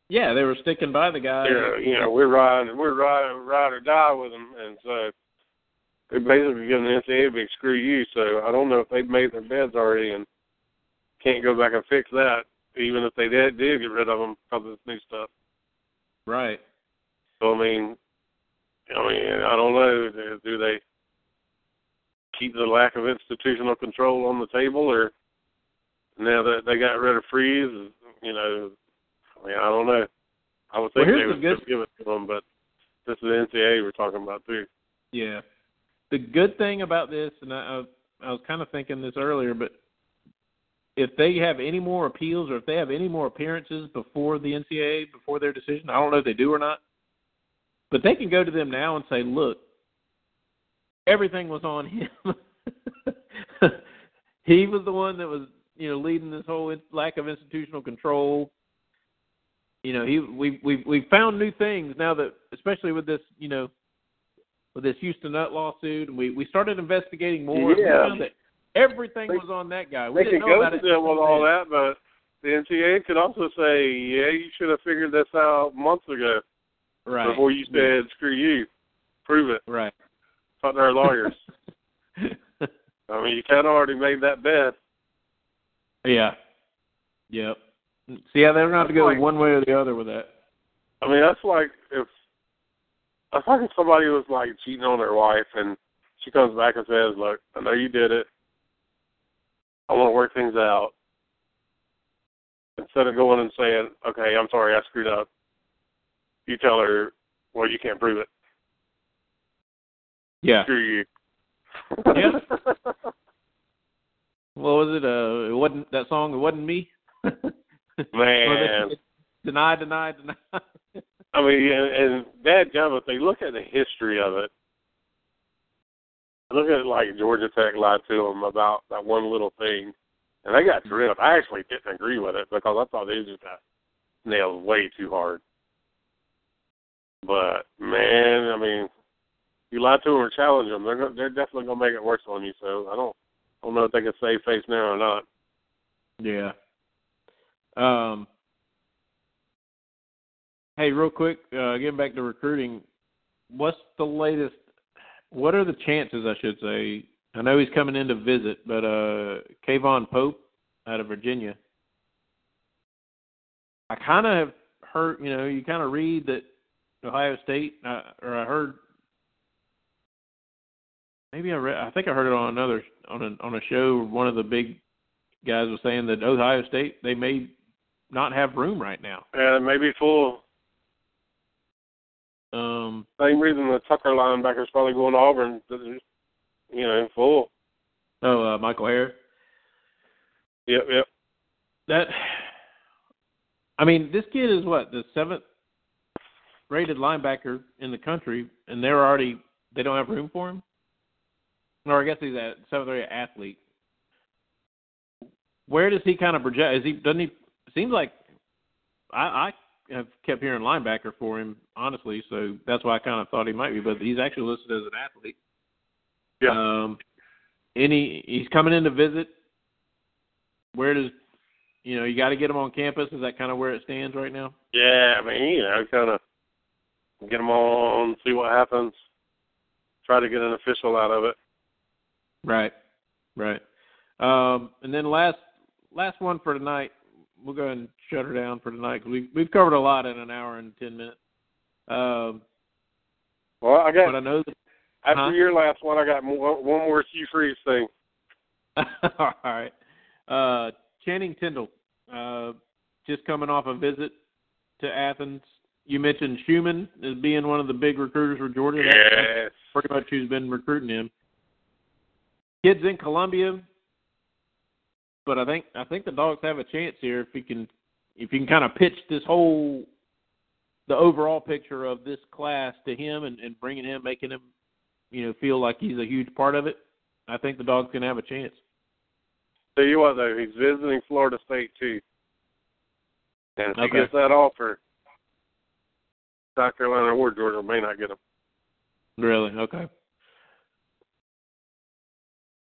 yeah, they were sticking by the guy. Yeah, you know, we're riding, we're riding, ride or die with them, and so they're basically giving the NCAA a big screw you. So I don't know if they've made their beds already and can't go back and fix that, even if they did did get rid of them because of this new stuff. Right. So I mean, I mean, I don't know. Do they keep the lack of institutional control on the table, or now that they got rid of Freeze, you know? I mean, I don't know. I would think here's they the would good- just give it to them, but this is the NCAA we're talking about too. Yeah. The good thing about this, and I, I, I was kind of thinking this earlier, but if they have any more appeals or if they have any more appearances before the NCAA, before their decision, I don't know if they do or not, but they can go to them now and say, look, everything was on him. he was the one that was, you know, leading this whole lack of institutional control. You know, he we we we found new things now that, especially with this, you know, with this Houston Nutt lawsuit, and we we started investigating more. and Yeah. We found that everything They- was on that guy. We They didn't could know go about to it. them with all that, but the NCAA could also say, "Yeah, you should have figured this out months ago right before you said screw you, prove it." right. but they're lawyers. I mean, you kind of already made that bet. Yeah. Yep. See, yeah, they're going to have to go Like- one way or the other with that. I mean, that's like if I thought if somebody was like cheating on their wife and she comes back and says, "Look, I know you did it. I want to work things out." Instead of going and saying, "Okay, I'm sorry, I screwed up," you tell her, "Well, you can't prove it. Yeah. Screw you." Yeah. What was it? Uh, it wasn't that song. It wasn't me. Man. deny, deny, deny. I mean, and, and that gum, if they look at the history of it, look at like Georgia Tech lied to them about that one little thing, and they got drilled. I actually didn't agree with it because I thought they just got nailed way too hard. But man, I mean, you lie to them or challenge them, they're gonna, they're definitely gonna make it worse on you. So I don't, Don't know if they can save face now or not. yeah. Um. Hey, real quick, uh, getting back to recruiting, what's the latest? What are the chances, I should say? I know he's coming in to visit, but uh, Kayvon Pope out of Virginia. I kind of have heard, you know, you kind of read that Ohio State, uh, or I heard, maybe I read, I think I heard it on another on a on a show. One of the big guys was saying that Ohio State they may not have room right now. And maybe full. Um, Same reason the Tucker linebacker's probably going to Auburn. You know, full. oh, uh, Michael Hare. Yep, yep. That, I mean, this kid is what the seventh rated linebacker in the country, and they're already they don't have room for him. Or I guess he's a seventh rated athlete. Where does he kind of project? Is he doesn't he? Seems like I, I have kept hearing linebacker for him, honestly. So that's why I kind of thought he might be. But he's actually listed as an athlete. Yeah. Um, any he's coming in to visit. Where does you know you got to get him on campus? Is that kind of where it stands right now? Yeah, I mean, you know, kind of get them on, see what happens. Try to get an official out of it. Right, right. Um, and then last last one for tonight. We'll go ahead and shut her down for tonight because we we've covered a lot in an hour and ten minutes. Um, Well, I got but I know that. after huh? your last one, I got more, one more Hugh Freeze thing. All right. Uh, Channing Tindall, uh, just coming off a visit to Athens. You mentioned Schumann as being one of the big recruiters for Georgia. That- that's Yes. pretty much who's been recruiting him. Kids in Columbia, but I think I think the dogs have a chance here if he can if you can kind of pitch this whole the overall picture of this class to him and, and bringing him, making him, you know, feel like he's a huge part of it. I think the dogs can have a chance. Tell you what, though, he's visiting Florida State too, and if Okay. he gets that offer, South Carolina or Georgia may not get him. Really? Okay.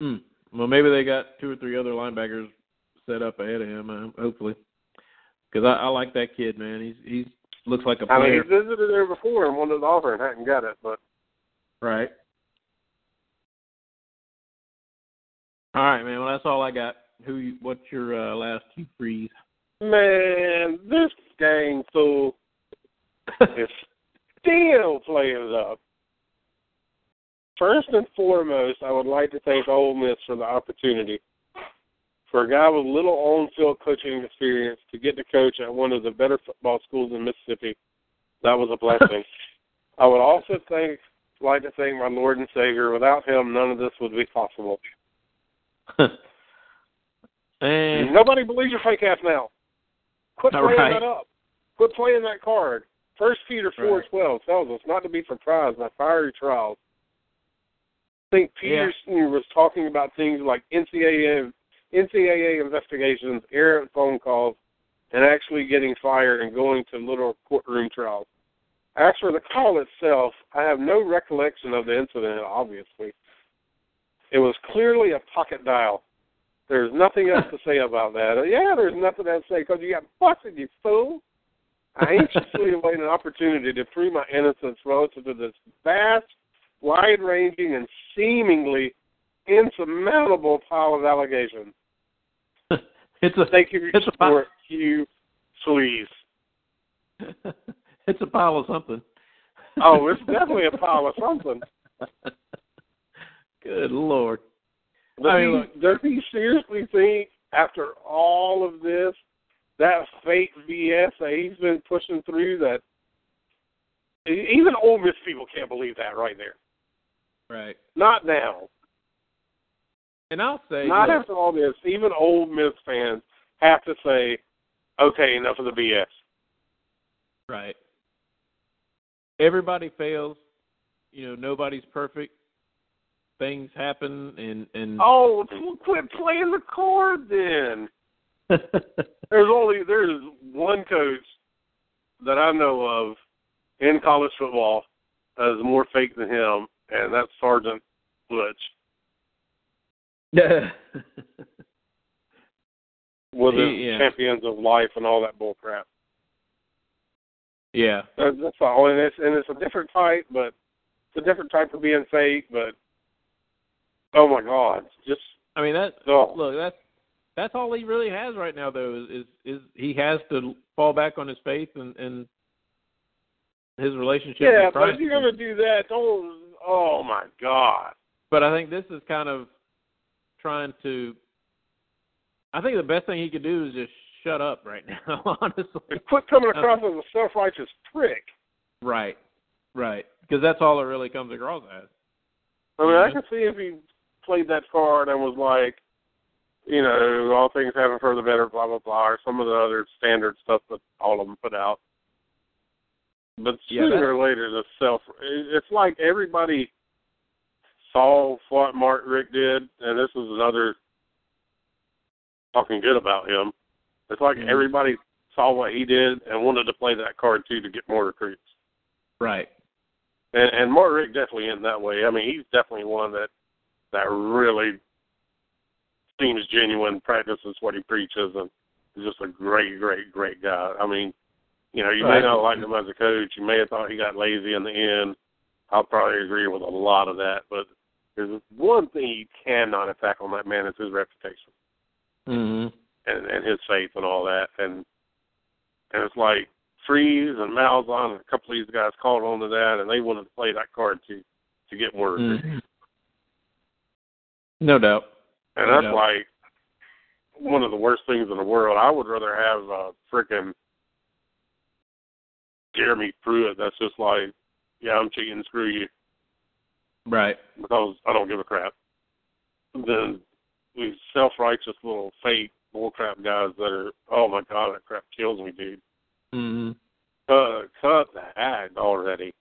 Hmm. Well, maybe they got two or three other linebackers set up ahead of him. Uh, hopefully, because I, I like that kid, man. He's he's looks like a I mean, player. he's visited there before and wanted the offer and hadn't got it, but Right. All right, man. Well, that's all I got. Who? You, what's your uh, last two freeze? man, this gang fool is still playing it up. First and foremost, I would like to thank Ole Miss for the opportunity. For a guy with little on-field coaching experience to get to coach at one of the better football schools in Mississippi, that was a blessing. I would also thank, like to thank my Lord and Savior. Without Him, none of this would be possible. and Nobody believes your fake ass now. Quit playing right. that up. Quit playing that card. First Peter four Right. twelve tells us not to be surprised by fiery trials. I think Yeah. Peterson was talking about things like NCAA NCAA investigations, errant phone calls, and actually getting fired and going to little courtroom trials. As for the call itself, I have no recollection of the incident, obviously. It was clearly a pocket dial. There's nothing else to say about that. Yeah, there's nothing else to say because you got busted, you fool. I anxiously await an opportunity to prove my innocence relative to this vast wide ranging and seemingly insurmountable pile of allegations. it's a Thank you it's a for you, please. it's a pile of something. Oh, it's definitely a pile of something. Good lord. Does, I mean, he, look- does he seriously think, after all of this, that fake BS that he's been pushing through, that even Ole Miss people can't believe that right there. Right. Not now. And I'll say Not look, after all this. Even Ole Miss fans have to say, okay, enough of the BS. right. Everybody fails. You know, nobody's perfect. Things happen and and Oh, quit playing the card then. There's only there's one coach that I know of in college football that is more fake than him, and that's Sergeant Butch yeah. with his yeah. champions of life and all that bull crap. yeah. That- That's all, and it's and it's a different type, but it's a different type of being fake. But oh my God, just I mean that oh, look, that's that's all he really has right now though is is, is he has to fall back on his faith and and his relationship yeah. with But Christ. if you're gonna do that, don't. Oh my God. But I think this is kind of trying to. I think the best thing he could do is just shut up right now. Honestly, and Quit coming uh, across as a self-righteous prick. right, right, because that's all it really comes across as. I mean, I can see if he played that card and was like, you know, all things happen for the better, blah blah blah, or some of the other standard stuff that all of them put out. But Yeah, sooner that- or later, the self, it's like everybody saw what Mark Richt did, and this is another talking good about him. It's like Mhm. everybody saw what he did and wanted to play that card too to get more recruits. Right. And, and Mark Richt definitely in that way. I mean, he's definitely one that that really seems genuine, practices what he preaches, and is just a great, great, great guy. I mean, you know, you Right. may not like him as a coach. You may have thought he got lazy in the end. I'll probably agree with a lot of that, but there's one thing you cannot attack on that man is his reputation Mhm. and, and his faith and all that. And and it's like Freeze and Malzahn and a couple of these guys called on to that, and they wanted to play that card to to get more. Mhm. No doubt. And No that's doubt. like one of the worst things in the world. I would rather have a freaking Jeremy Pruitt that's just like, yeah, I'm cheating, screw you, Right. because I don't give a crap. Than these self-righteous little fake bullcrap guys that are, oh my god, that crap kills me, dude. Mhm. Cut, cut the act already.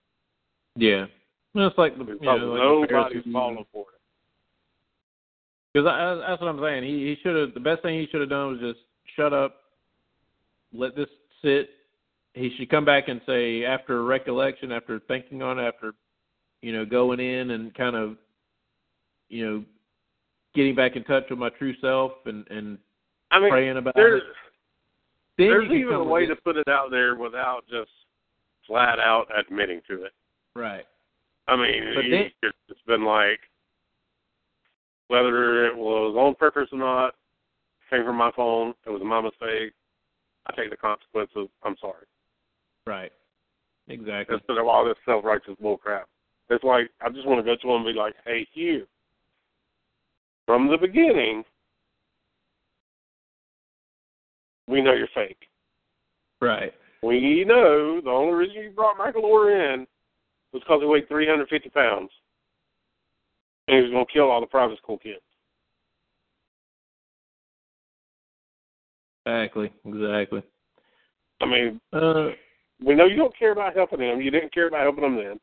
Yeah. Well, it's like the you know, like nobody's falling for it. Because that's what I'm saying. He he should have. The best thing he should have done was just shut up, let this sit. He should come back and say after recollection, after thinking on it, after you know going in and kind of you know getting back in touch with my true self and and I mean, praying about there's, it. Then there's even a way with to put it out there without just flat out admitting to it. it. right. I mean, But then- it's been like whether it was on purpose or not, came from my phone. It was my mistake. I take the consequences. I'm sorry. Right. Exactly. Instead of all this self-righteous bullcrap, it's like I just want to go to him and be like, "Hey, Hugh, from the beginning, we know you're fake. Right. We know the only reason you brought Michael Oher in was because he weighed 350 pounds. And he was going to kill all the private school kids. Exactly. Exactly. I mean, Uh. We know you don't care about helping them. You didn't care about helping them then.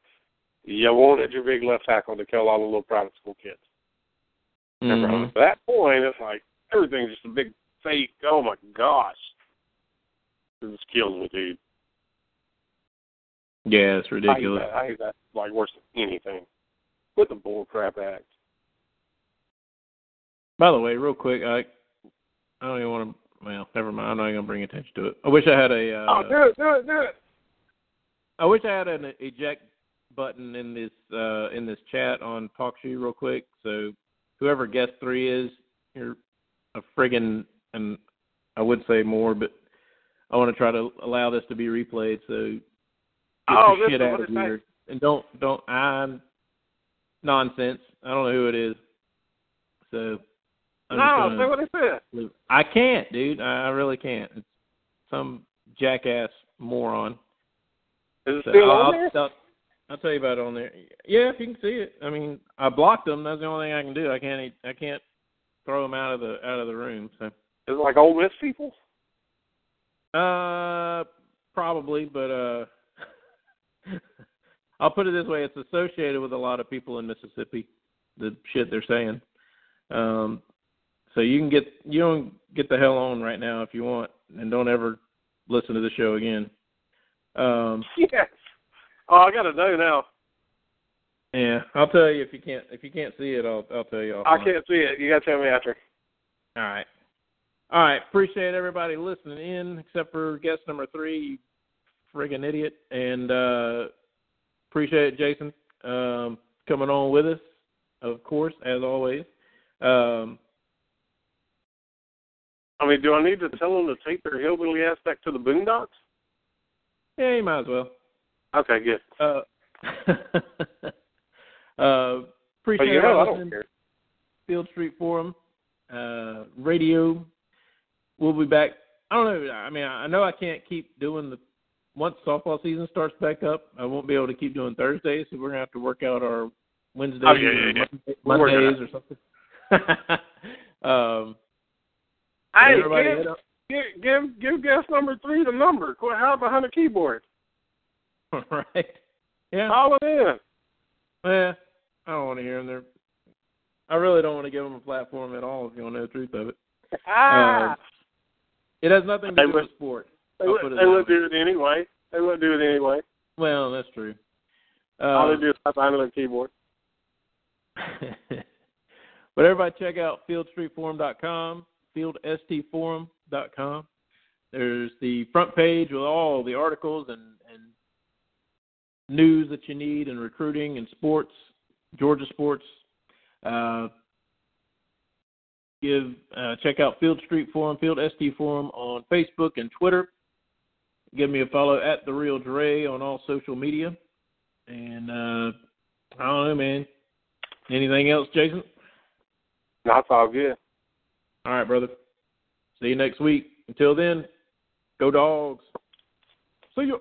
You wanted your big left tackle to kill all the little private school kids. And from mhm. that point, it's like everything's just a big fake. Oh my gosh. this kills me, dude. Yeah, it's I hate ridiculous. that. I hate that like worse than anything. With the bull crap act. By the way, real quick, I I don't even want to. Well, never mind. I'm not even gonna bring attention to it. I wish I had a. Uh, oh, do it, do it, do it. I wish I had an eject button in this uh, in this chat on TalkShoe real quick. So whoever guest three is, you're a friggin' and I would say more, but I want to try to allow this to be replayed. So get Oh, the shit out of here and don't don't I'm nonsense. I don't know who it is. So I'm No, say what it said. I can't, dude. I I really can't. It's some jackass moron. Is it So still I'll, there? I'll, I'll tell you about it on there. Yeah, if you can see it. I mean, I blocked them. That's the only thing I can do. I can't. I can't throw them out of the out of the room. So, Is it like Ole Miss people? uh, probably, but uh, I'll put it this way: it's associated with a lot of people in Mississippi. The shit they're saying. Um, so you can get you don't get the hell on right now if you want, and don't ever listen to the show again. Um, Yes. Oh, I gotta know now. yeah, I'll tell you if you can't if you can't see it, I'll I'll tell you. I can't see it. You gotta tell me after. All right. All right. Appreciate everybody listening in, except for guest number three, you friggin' idiot. And uh appreciate it, Jason, um, coming on with us, of course, as always. Um I mean, do I need to tell them to take their hillbilly ass back to the boondocks? Yeah, you might as well. Okay, good. Uh uh appreciate you know, I don't care. Field Street Forum, uh, radio. We'll be back. I don't know. I mean, I know I can't keep doing the once softball season starts back up. I won't be able to keep doing Thursdays, so we're gonna have to work out our Wednesdays Oh, yeah, or yeah, yeah. Monday- We'll work it Mondays or something. um, Hey, everybody give, give, give, give guest number three the number. Quit hiding behind the keyboard. right? Yeah. Call it in. Yeah. I don't want to hear them. They're. I really don't want to give them a platform at all. If you want to know the truth of it, Ah, Uh, it has nothing to They do would- with sport. they I'll would, put it they would way. do it anyway. They wouldn't do it anyway. Well, that's true. All Uh, they do is hide behind their keyboard. but everybody check out fieldstreetforum.com, fieldstforum.com. There's the front page with all the articles and, and news that you need and recruiting and sports, Georgia sports. Uh, give uh, check out Field Street Forum, Field ST Forum on Facebook and Twitter. Give me a follow at the Real Dre on all social media. And uh, I don't know, man. Anything else, Jason? That's all good. All right, brother. See you next week. Until then, go dogs. See you.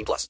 18 plus.